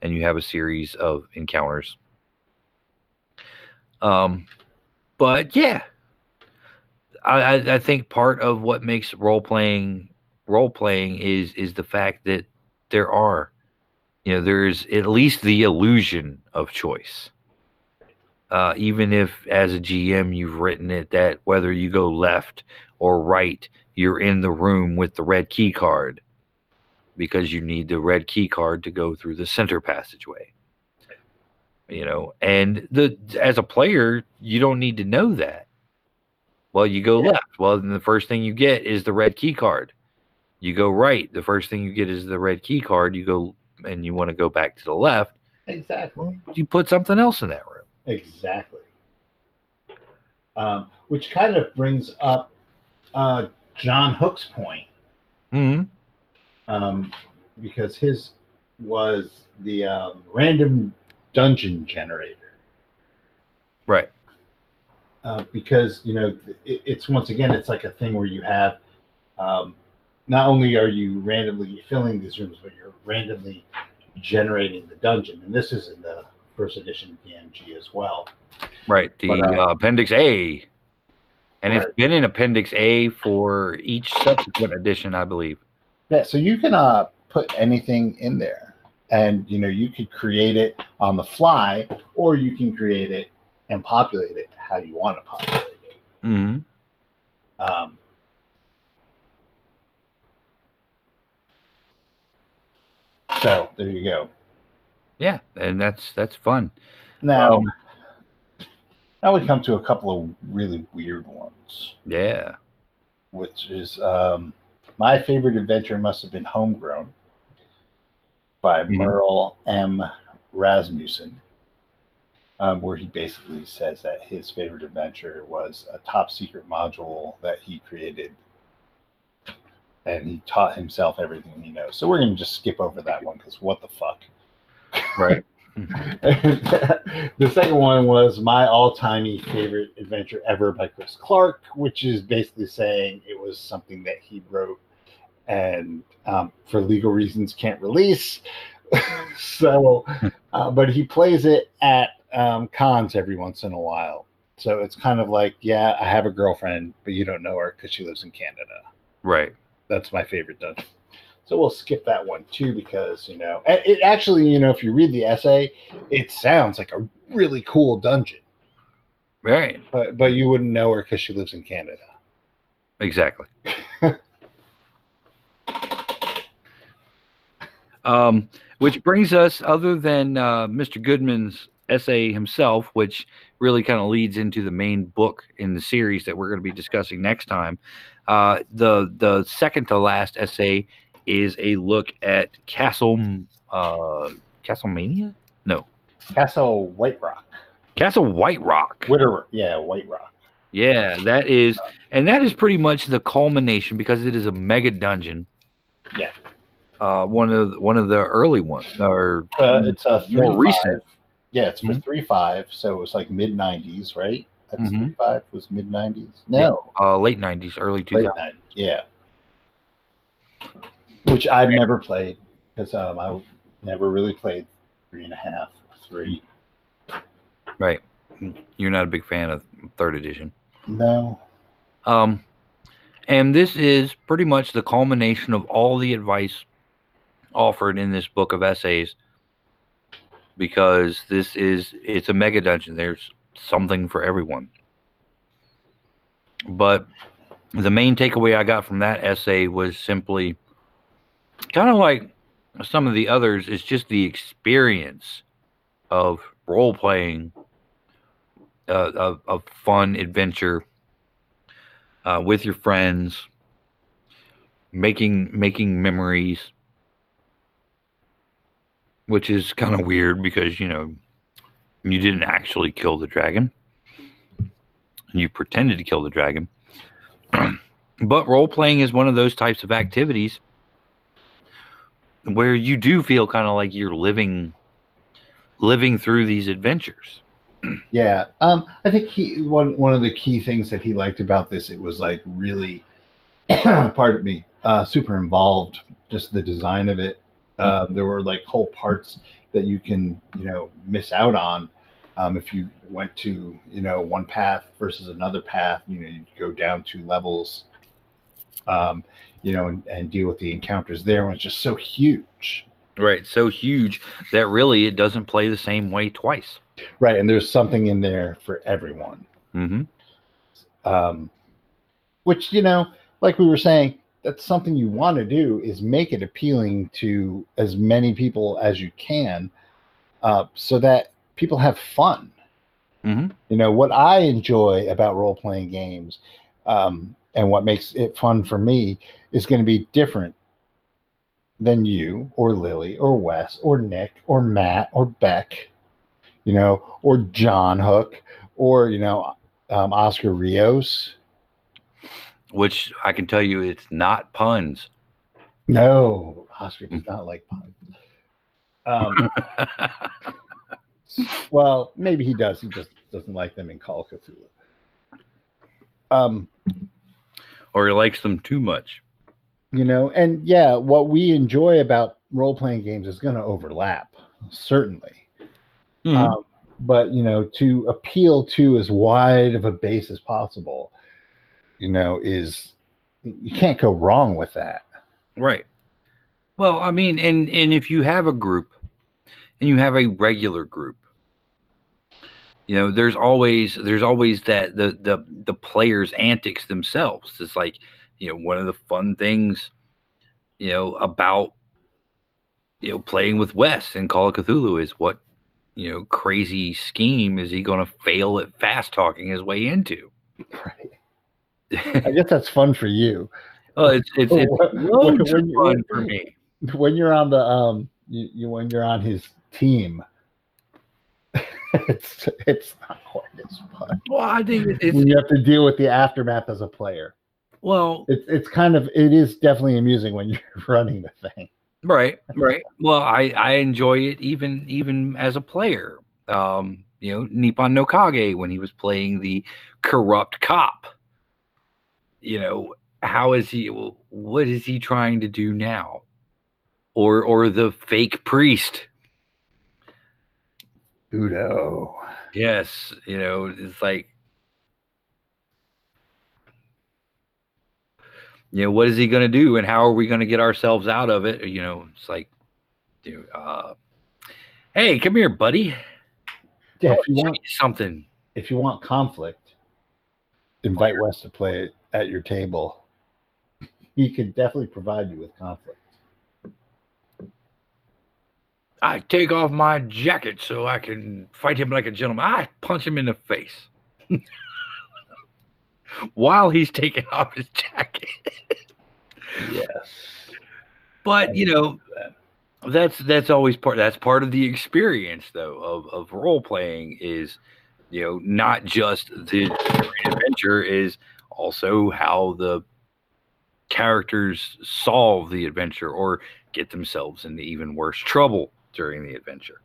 Speaker 1: and you have a series of encounters. Um, but yeah, I I, think part of what makes role playing role playing is is the fact that there are, you know, there's at least the illusion of choice. Uh, even if as a GM you've written it that whether you go left or right, you're in the room with the red key card because you need the red key card to go through the center passageway. You know, and the as a player, you don't need to know that. Well, you go
Speaker 2: Yeah.
Speaker 1: left. Well, then the first thing you get is the red key card. You go right. The first thing you get is the red key card. You go and you want to go back to the left.
Speaker 2: Exactly.
Speaker 1: You put something else in that room.
Speaker 2: Exactly. Um, which kind of brings up uh, John Hook's point,
Speaker 1: hmm
Speaker 2: um, because his was the um, random dungeon generator.
Speaker 1: Right.
Speaker 2: uh, because you know it, it's once again it's like a thing where you have um, not only are you randomly filling these rooms but you're randomly generating the dungeon and this is in the first edition of DMG as well
Speaker 1: Right. The
Speaker 2: But, uh,
Speaker 1: uh, Appendix A. And
Speaker 2: Right.
Speaker 1: it's been in Appendix A for each subsequent edition, I believe.
Speaker 2: yeah so you can uh, put anything in there and you know you could create it on the fly or you can create it and populate it how you want to populate it
Speaker 1: hmm
Speaker 2: um, so there you go
Speaker 1: Yeah, and that's that's fun.
Speaker 2: Now,
Speaker 1: Um,
Speaker 2: now we come to a couple of really weird ones,
Speaker 1: Yeah.
Speaker 2: which is um, my favorite adventure must have been Homegrown by
Speaker 1: Mhm.
Speaker 2: Merle M. Rasmussen, um, where he basically says that his favorite adventure was a top secret module that he created. And he taught himself everything he knows. So we're going to just skip over that one because what the fuck?
Speaker 1: Right. (laughs)
Speaker 2: the second one was my all-time favorite adventure ever by Chris Clark, which is basically saying it was something that he wrote and um, for legal reasons can't release. (laughs) so, uh, but he plays it at um, cons every once in a while. So it's kind of like, yeah, I have a girlfriend, but you don't know her because she lives in Canada.
Speaker 1: Right.
Speaker 2: That's my favorite dungeon. So we'll skip that one too because you know it actually you know if you read the essay, it sounds like a really cool dungeon,
Speaker 1: Right.
Speaker 2: but but you wouldn't know her because she lives in Canada.
Speaker 1: Exactly. (laughs) um, which brings us, other than uh, Mr. Goodman's essay himself, which really kind of leads into the main book in the series that we're going to be discussing next time. Uh, the the second to last essay is a look at Castle uh, Castlemania. No,
Speaker 2: Castle White Rock,
Speaker 1: Castle White Rock.
Speaker 2: Witter, yeah, White Rock.
Speaker 1: Yeah, that is, and that is pretty much the culmination because it is a mega dungeon.
Speaker 2: Yeah.
Speaker 1: Uh, one of the, one of the early ones, or
Speaker 2: Uh, it's a
Speaker 1: More
Speaker 2: three
Speaker 1: recent.
Speaker 2: five. Yeah, it's for
Speaker 1: Mhm.
Speaker 2: three five, so it was like mid nineties, right? That's
Speaker 1: Mhm.
Speaker 2: three five was mid nineties. No,
Speaker 1: uh, late nineties, early two
Speaker 2: late Yeah. Which I've never played because um, I never really played three and a half, three.
Speaker 1: Right. You're not a big fan of third edition.
Speaker 2: No.
Speaker 1: Um, and this is pretty much the culmination of all the advice offered in this book of essays because this is it's a mega dungeon. There's something for everyone. But the main takeaway I got from that essay was simply kind of like some of the others, it's just the experience of role playing uh, of, of fun adventure uh, with your friends, making making memories, which is kind of weird because you know you didn't actually kill the dragon, you pretended to kill the dragon. (clears throat) but role playing is one of those types of activities where you do feel kind of like you're living living through these adventures.
Speaker 2: Yeah. Um, I think he one one of the key things that he liked about this, it was like really (clears throat) pardon me, uh super involved, just the design of it. Um, there were like whole parts that you can, you know, miss out on um, if you went to, you know, one path versus another path, you know, you go down two levels, um, you know, and, and deal with the encounters there. And it's just so huge.
Speaker 1: Right, so huge that really it doesn't play the same way twice.
Speaker 2: Right. And there's something in there for everyone.
Speaker 1: Mm-hmm.
Speaker 2: um, which you know like we were saying that's something you want to do is make it appealing to as many people as you can uh, so that people have fun
Speaker 1: Mhm.
Speaker 2: you know what i enjoy about role-playing games um, and what makes it fun for me is going to be different than you or Lily or Wes or Nick or Matt or Beck, you know, or John Hook or, you know, um, Oscar Rios.
Speaker 1: Which I can tell you it's not puns.
Speaker 2: No, Oscar does not like puns. Um, (laughs) well, maybe he does. He just doesn't like them in Call of Cthulhu. Um,
Speaker 1: or he likes them too much.
Speaker 2: You know, and yeah, what we enjoy about role playing games is going to overlap, certainly.
Speaker 1: Mhm.
Speaker 2: Um, but you know, to appeal to as wide of a base as possible, you know, is you can't go wrong with that.
Speaker 1: Right. Well, I mean, and and if you have a group and you have a regular group, you know, there's always there's always that the the the players' antics themselves. It's like, you know, one of the fun things, you know, about you know, playing with Wes in Call of Cthulhu is what, you know, crazy scheme is he gonna fail at fast talking his way into?
Speaker 2: Right. I guess that's fun for you. (laughs)
Speaker 1: Oh, it's it's, it's
Speaker 2: When- when
Speaker 1: of
Speaker 2: you-
Speaker 1: fun for me.
Speaker 2: When you're on the um, you, you when you're on his team, (laughs) it's it's not quite as fun.
Speaker 1: Well, I think it's
Speaker 2: when you have to deal with the aftermath as a player.
Speaker 1: Well,
Speaker 2: It's it's kind of it is definitely amusing when (laughs) you're running the thing.
Speaker 1: right, right. Well, I I enjoy it even even as a player. Um, you know, Nippon no Kage when he was playing the corrupt cop. You know, how is he? What is he trying to do now? Or or the fake priest?
Speaker 2: Udo.
Speaker 1: Yes, you know, it's like, you know, what is he going to do, and how are we going to get ourselves out of it? You know, it's like, dude, uh, hey, come here, buddy.
Speaker 2: Yeah, if you want
Speaker 1: something.
Speaker 2: if you want conflict, invite Wes to play at your table. He could definitely provide you with conflict.
Speaker 1: I take off my jacket so I can fight him like a gentleman. I punch him in the face (laughs) while he's taking off his jacket.
Speaker 2: Yes.
Speaker 1: But you know, that's that's always part. That's part of the experience, though, of of role playing is, you know, not just the adventure is also how the characters solve the adventure or get themselves into even worse trouble during the adventure.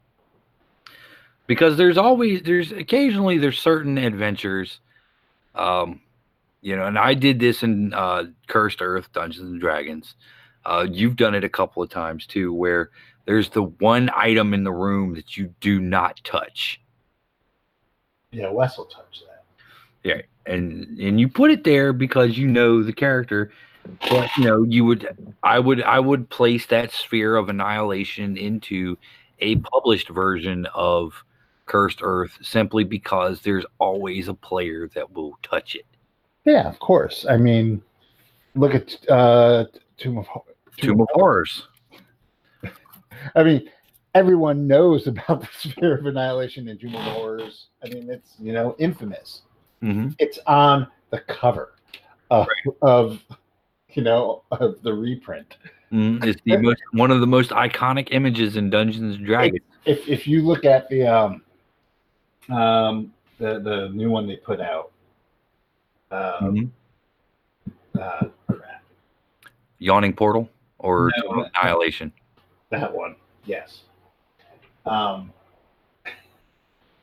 Speaker 1: Because there's always there's occasionally there's certain adventures, um, you know, and I did this in uh, Cursed Earth, Dungeons and Dragons. Uh, you've done it a couple of times too, where there's the one item in the room that you do not touch.
Speaker 2: Yeah, Wes will touch that.
Speaker 1: Yeah, and and you put it there because you know the character. But you know, you would, I would, I would place that sphere of annihilation into a published version of Cursed Earth simply because there's always a player that will touch it.
Speaker 2: Yeah, of course. I mean, look at uh, Tomb of Ho-
Speaker 1: Tomb of Horrors.
Speaker 2: I mean, everyone knows about (laughs) the Sphere of Annihilation and Tomb of Horrors. I mean, it's you know infamous.
Speaker 1: hmm
Speaker 2: It's on the cover of, of you know of the reprint.
Speaker 1: Mm, it's the most one of the most iconic images in Dungeons and Dragons.
Speaker 2: If if you look at the um um the the new one they put out, um,
Speaker 1: Mhm.
Speaker 2: uh, crap,
Speaker 1: Yawning Portal or
Speaker 2: No,
Speaker 1: Tomb of
Speaker 2: no.
Speaker 1: Annihilation.
Speaker 2: that one, yes. Um,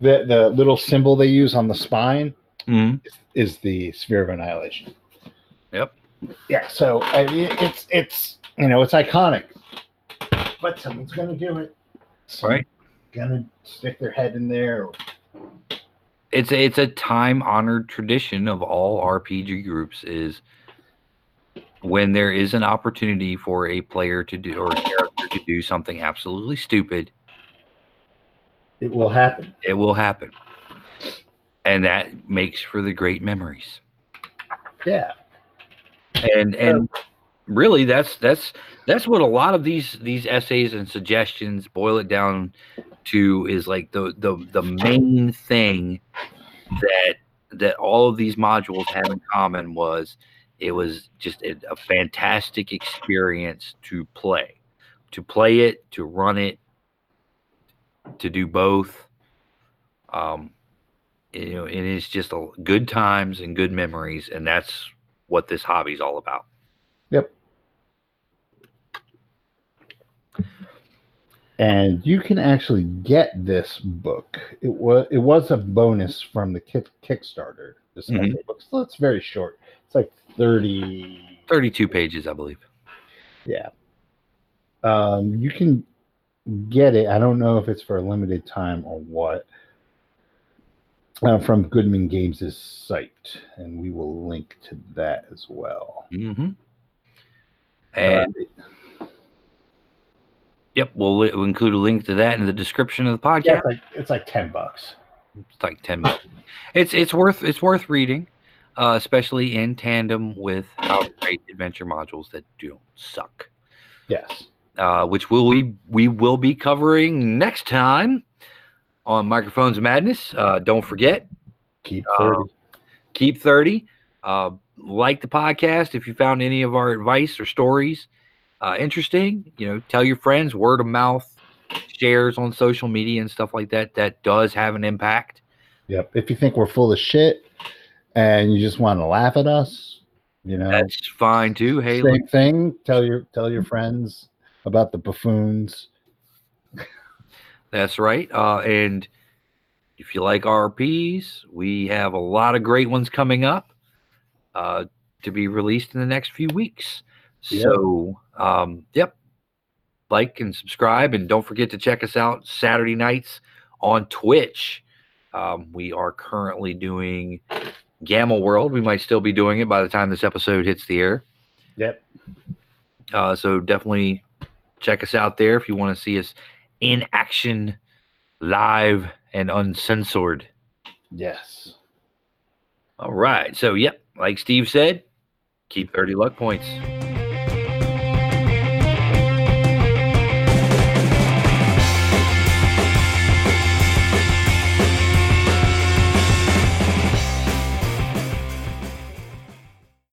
Speaker 2: the the little symbol they use on the spine
Speaker 1: Mhm.
Speaker 2: is the sphere of annihilation.
Speaker 1: Yep.
Speaker 2: Yeah. So I mean, it's it's you know it's iconic, but someone's gonna do it. Someone's
Speaker 1: Right.
Speaker 2: Gonna stick their head in there.
Speaker 1: It's a, it's a time honored tradition of all RPG groups is when there is an opportunity for a player to do or a character to do something absolutely stupid,
Speaker 2: It will happen.
Speaker 1: it will happen. And that makes for the great memories.
Speaker 2: Yeah.
Speaker 1: And and really that's that's that's what a lot of these these essays and suggestions boil it down to is like the the the main thing that that all of these modules have in common was it was just a, a fantastic experience to play, to play it, to run it, to do both. Um, you know, it is just a good times and good memories, and that's what this hobby is all about.
Speaker 2: Yep. And you can actually get this book. It was it was a bonus from the kick, Kickstarter. This
Speaker 1: Mhm.
Speaker 2: book, so it's very short. It's like thirty
Speaker 1: 32 pages, I believe.
Speaker 2: Yeah. Um, you can get it. I don't know if it's for a limited time or what. Uh, from Goodman Games' site, and we will link to that as well.
Speaker 1: Mm-hmm. And
Speaker 2: Uh,
Speaker 1: yep, we'll, li- we'll include a link to that in the description of the podcast.
Speaker 2: yeah, it's like, it's like ten bucks.
Speaker 1: It's like 10 minutes. It's it's worth it's worth reading, uh, especially in tandem with our great adventure modules that don't suck.
Speaker 2: Yes.
Speaker 1: Uh, which will we we will be covering next time on Microphones of Madness. Uh, don't forget,
Speaker 2: Keep
Speaker 1: Uh,
Speaker 2: thirty.
Speaker 1: keep 30. Uh, like the podcast if you found any of our advice or stories uh, interesting. You know, tell your friends, word of mouth, shares on social media and stuff like that. That does have an impact.
Speaker 2: Yep. If you think we're full of shit and you just want to laugh at us, you know,
Speaker 1: That's fine too. Hey, look,
Speaker 2: same thing. Tell your tell your friends about the buffoons.
Speaker 1: That's right. Uh, and if you like RPs, we have a lot of great ones coming up uh, to be released in the next few weeks.
Speaker 2: Yeah.
Speaker 1: So, um, yep, like and subscribe, and don't forget to check us out Saturday nights on Twitch. Um, we are currently doing Gamma World. We might still be doing it by the time this episode hits the air.
Speaker 2: Yep.
Speaker 1: Uh, so definitely check us out there if you want to see us in action, live and uncensored.
Speaker 2: Yes.
Speaker 1: All right. So, yep, like Steve said, keep 30 luck points.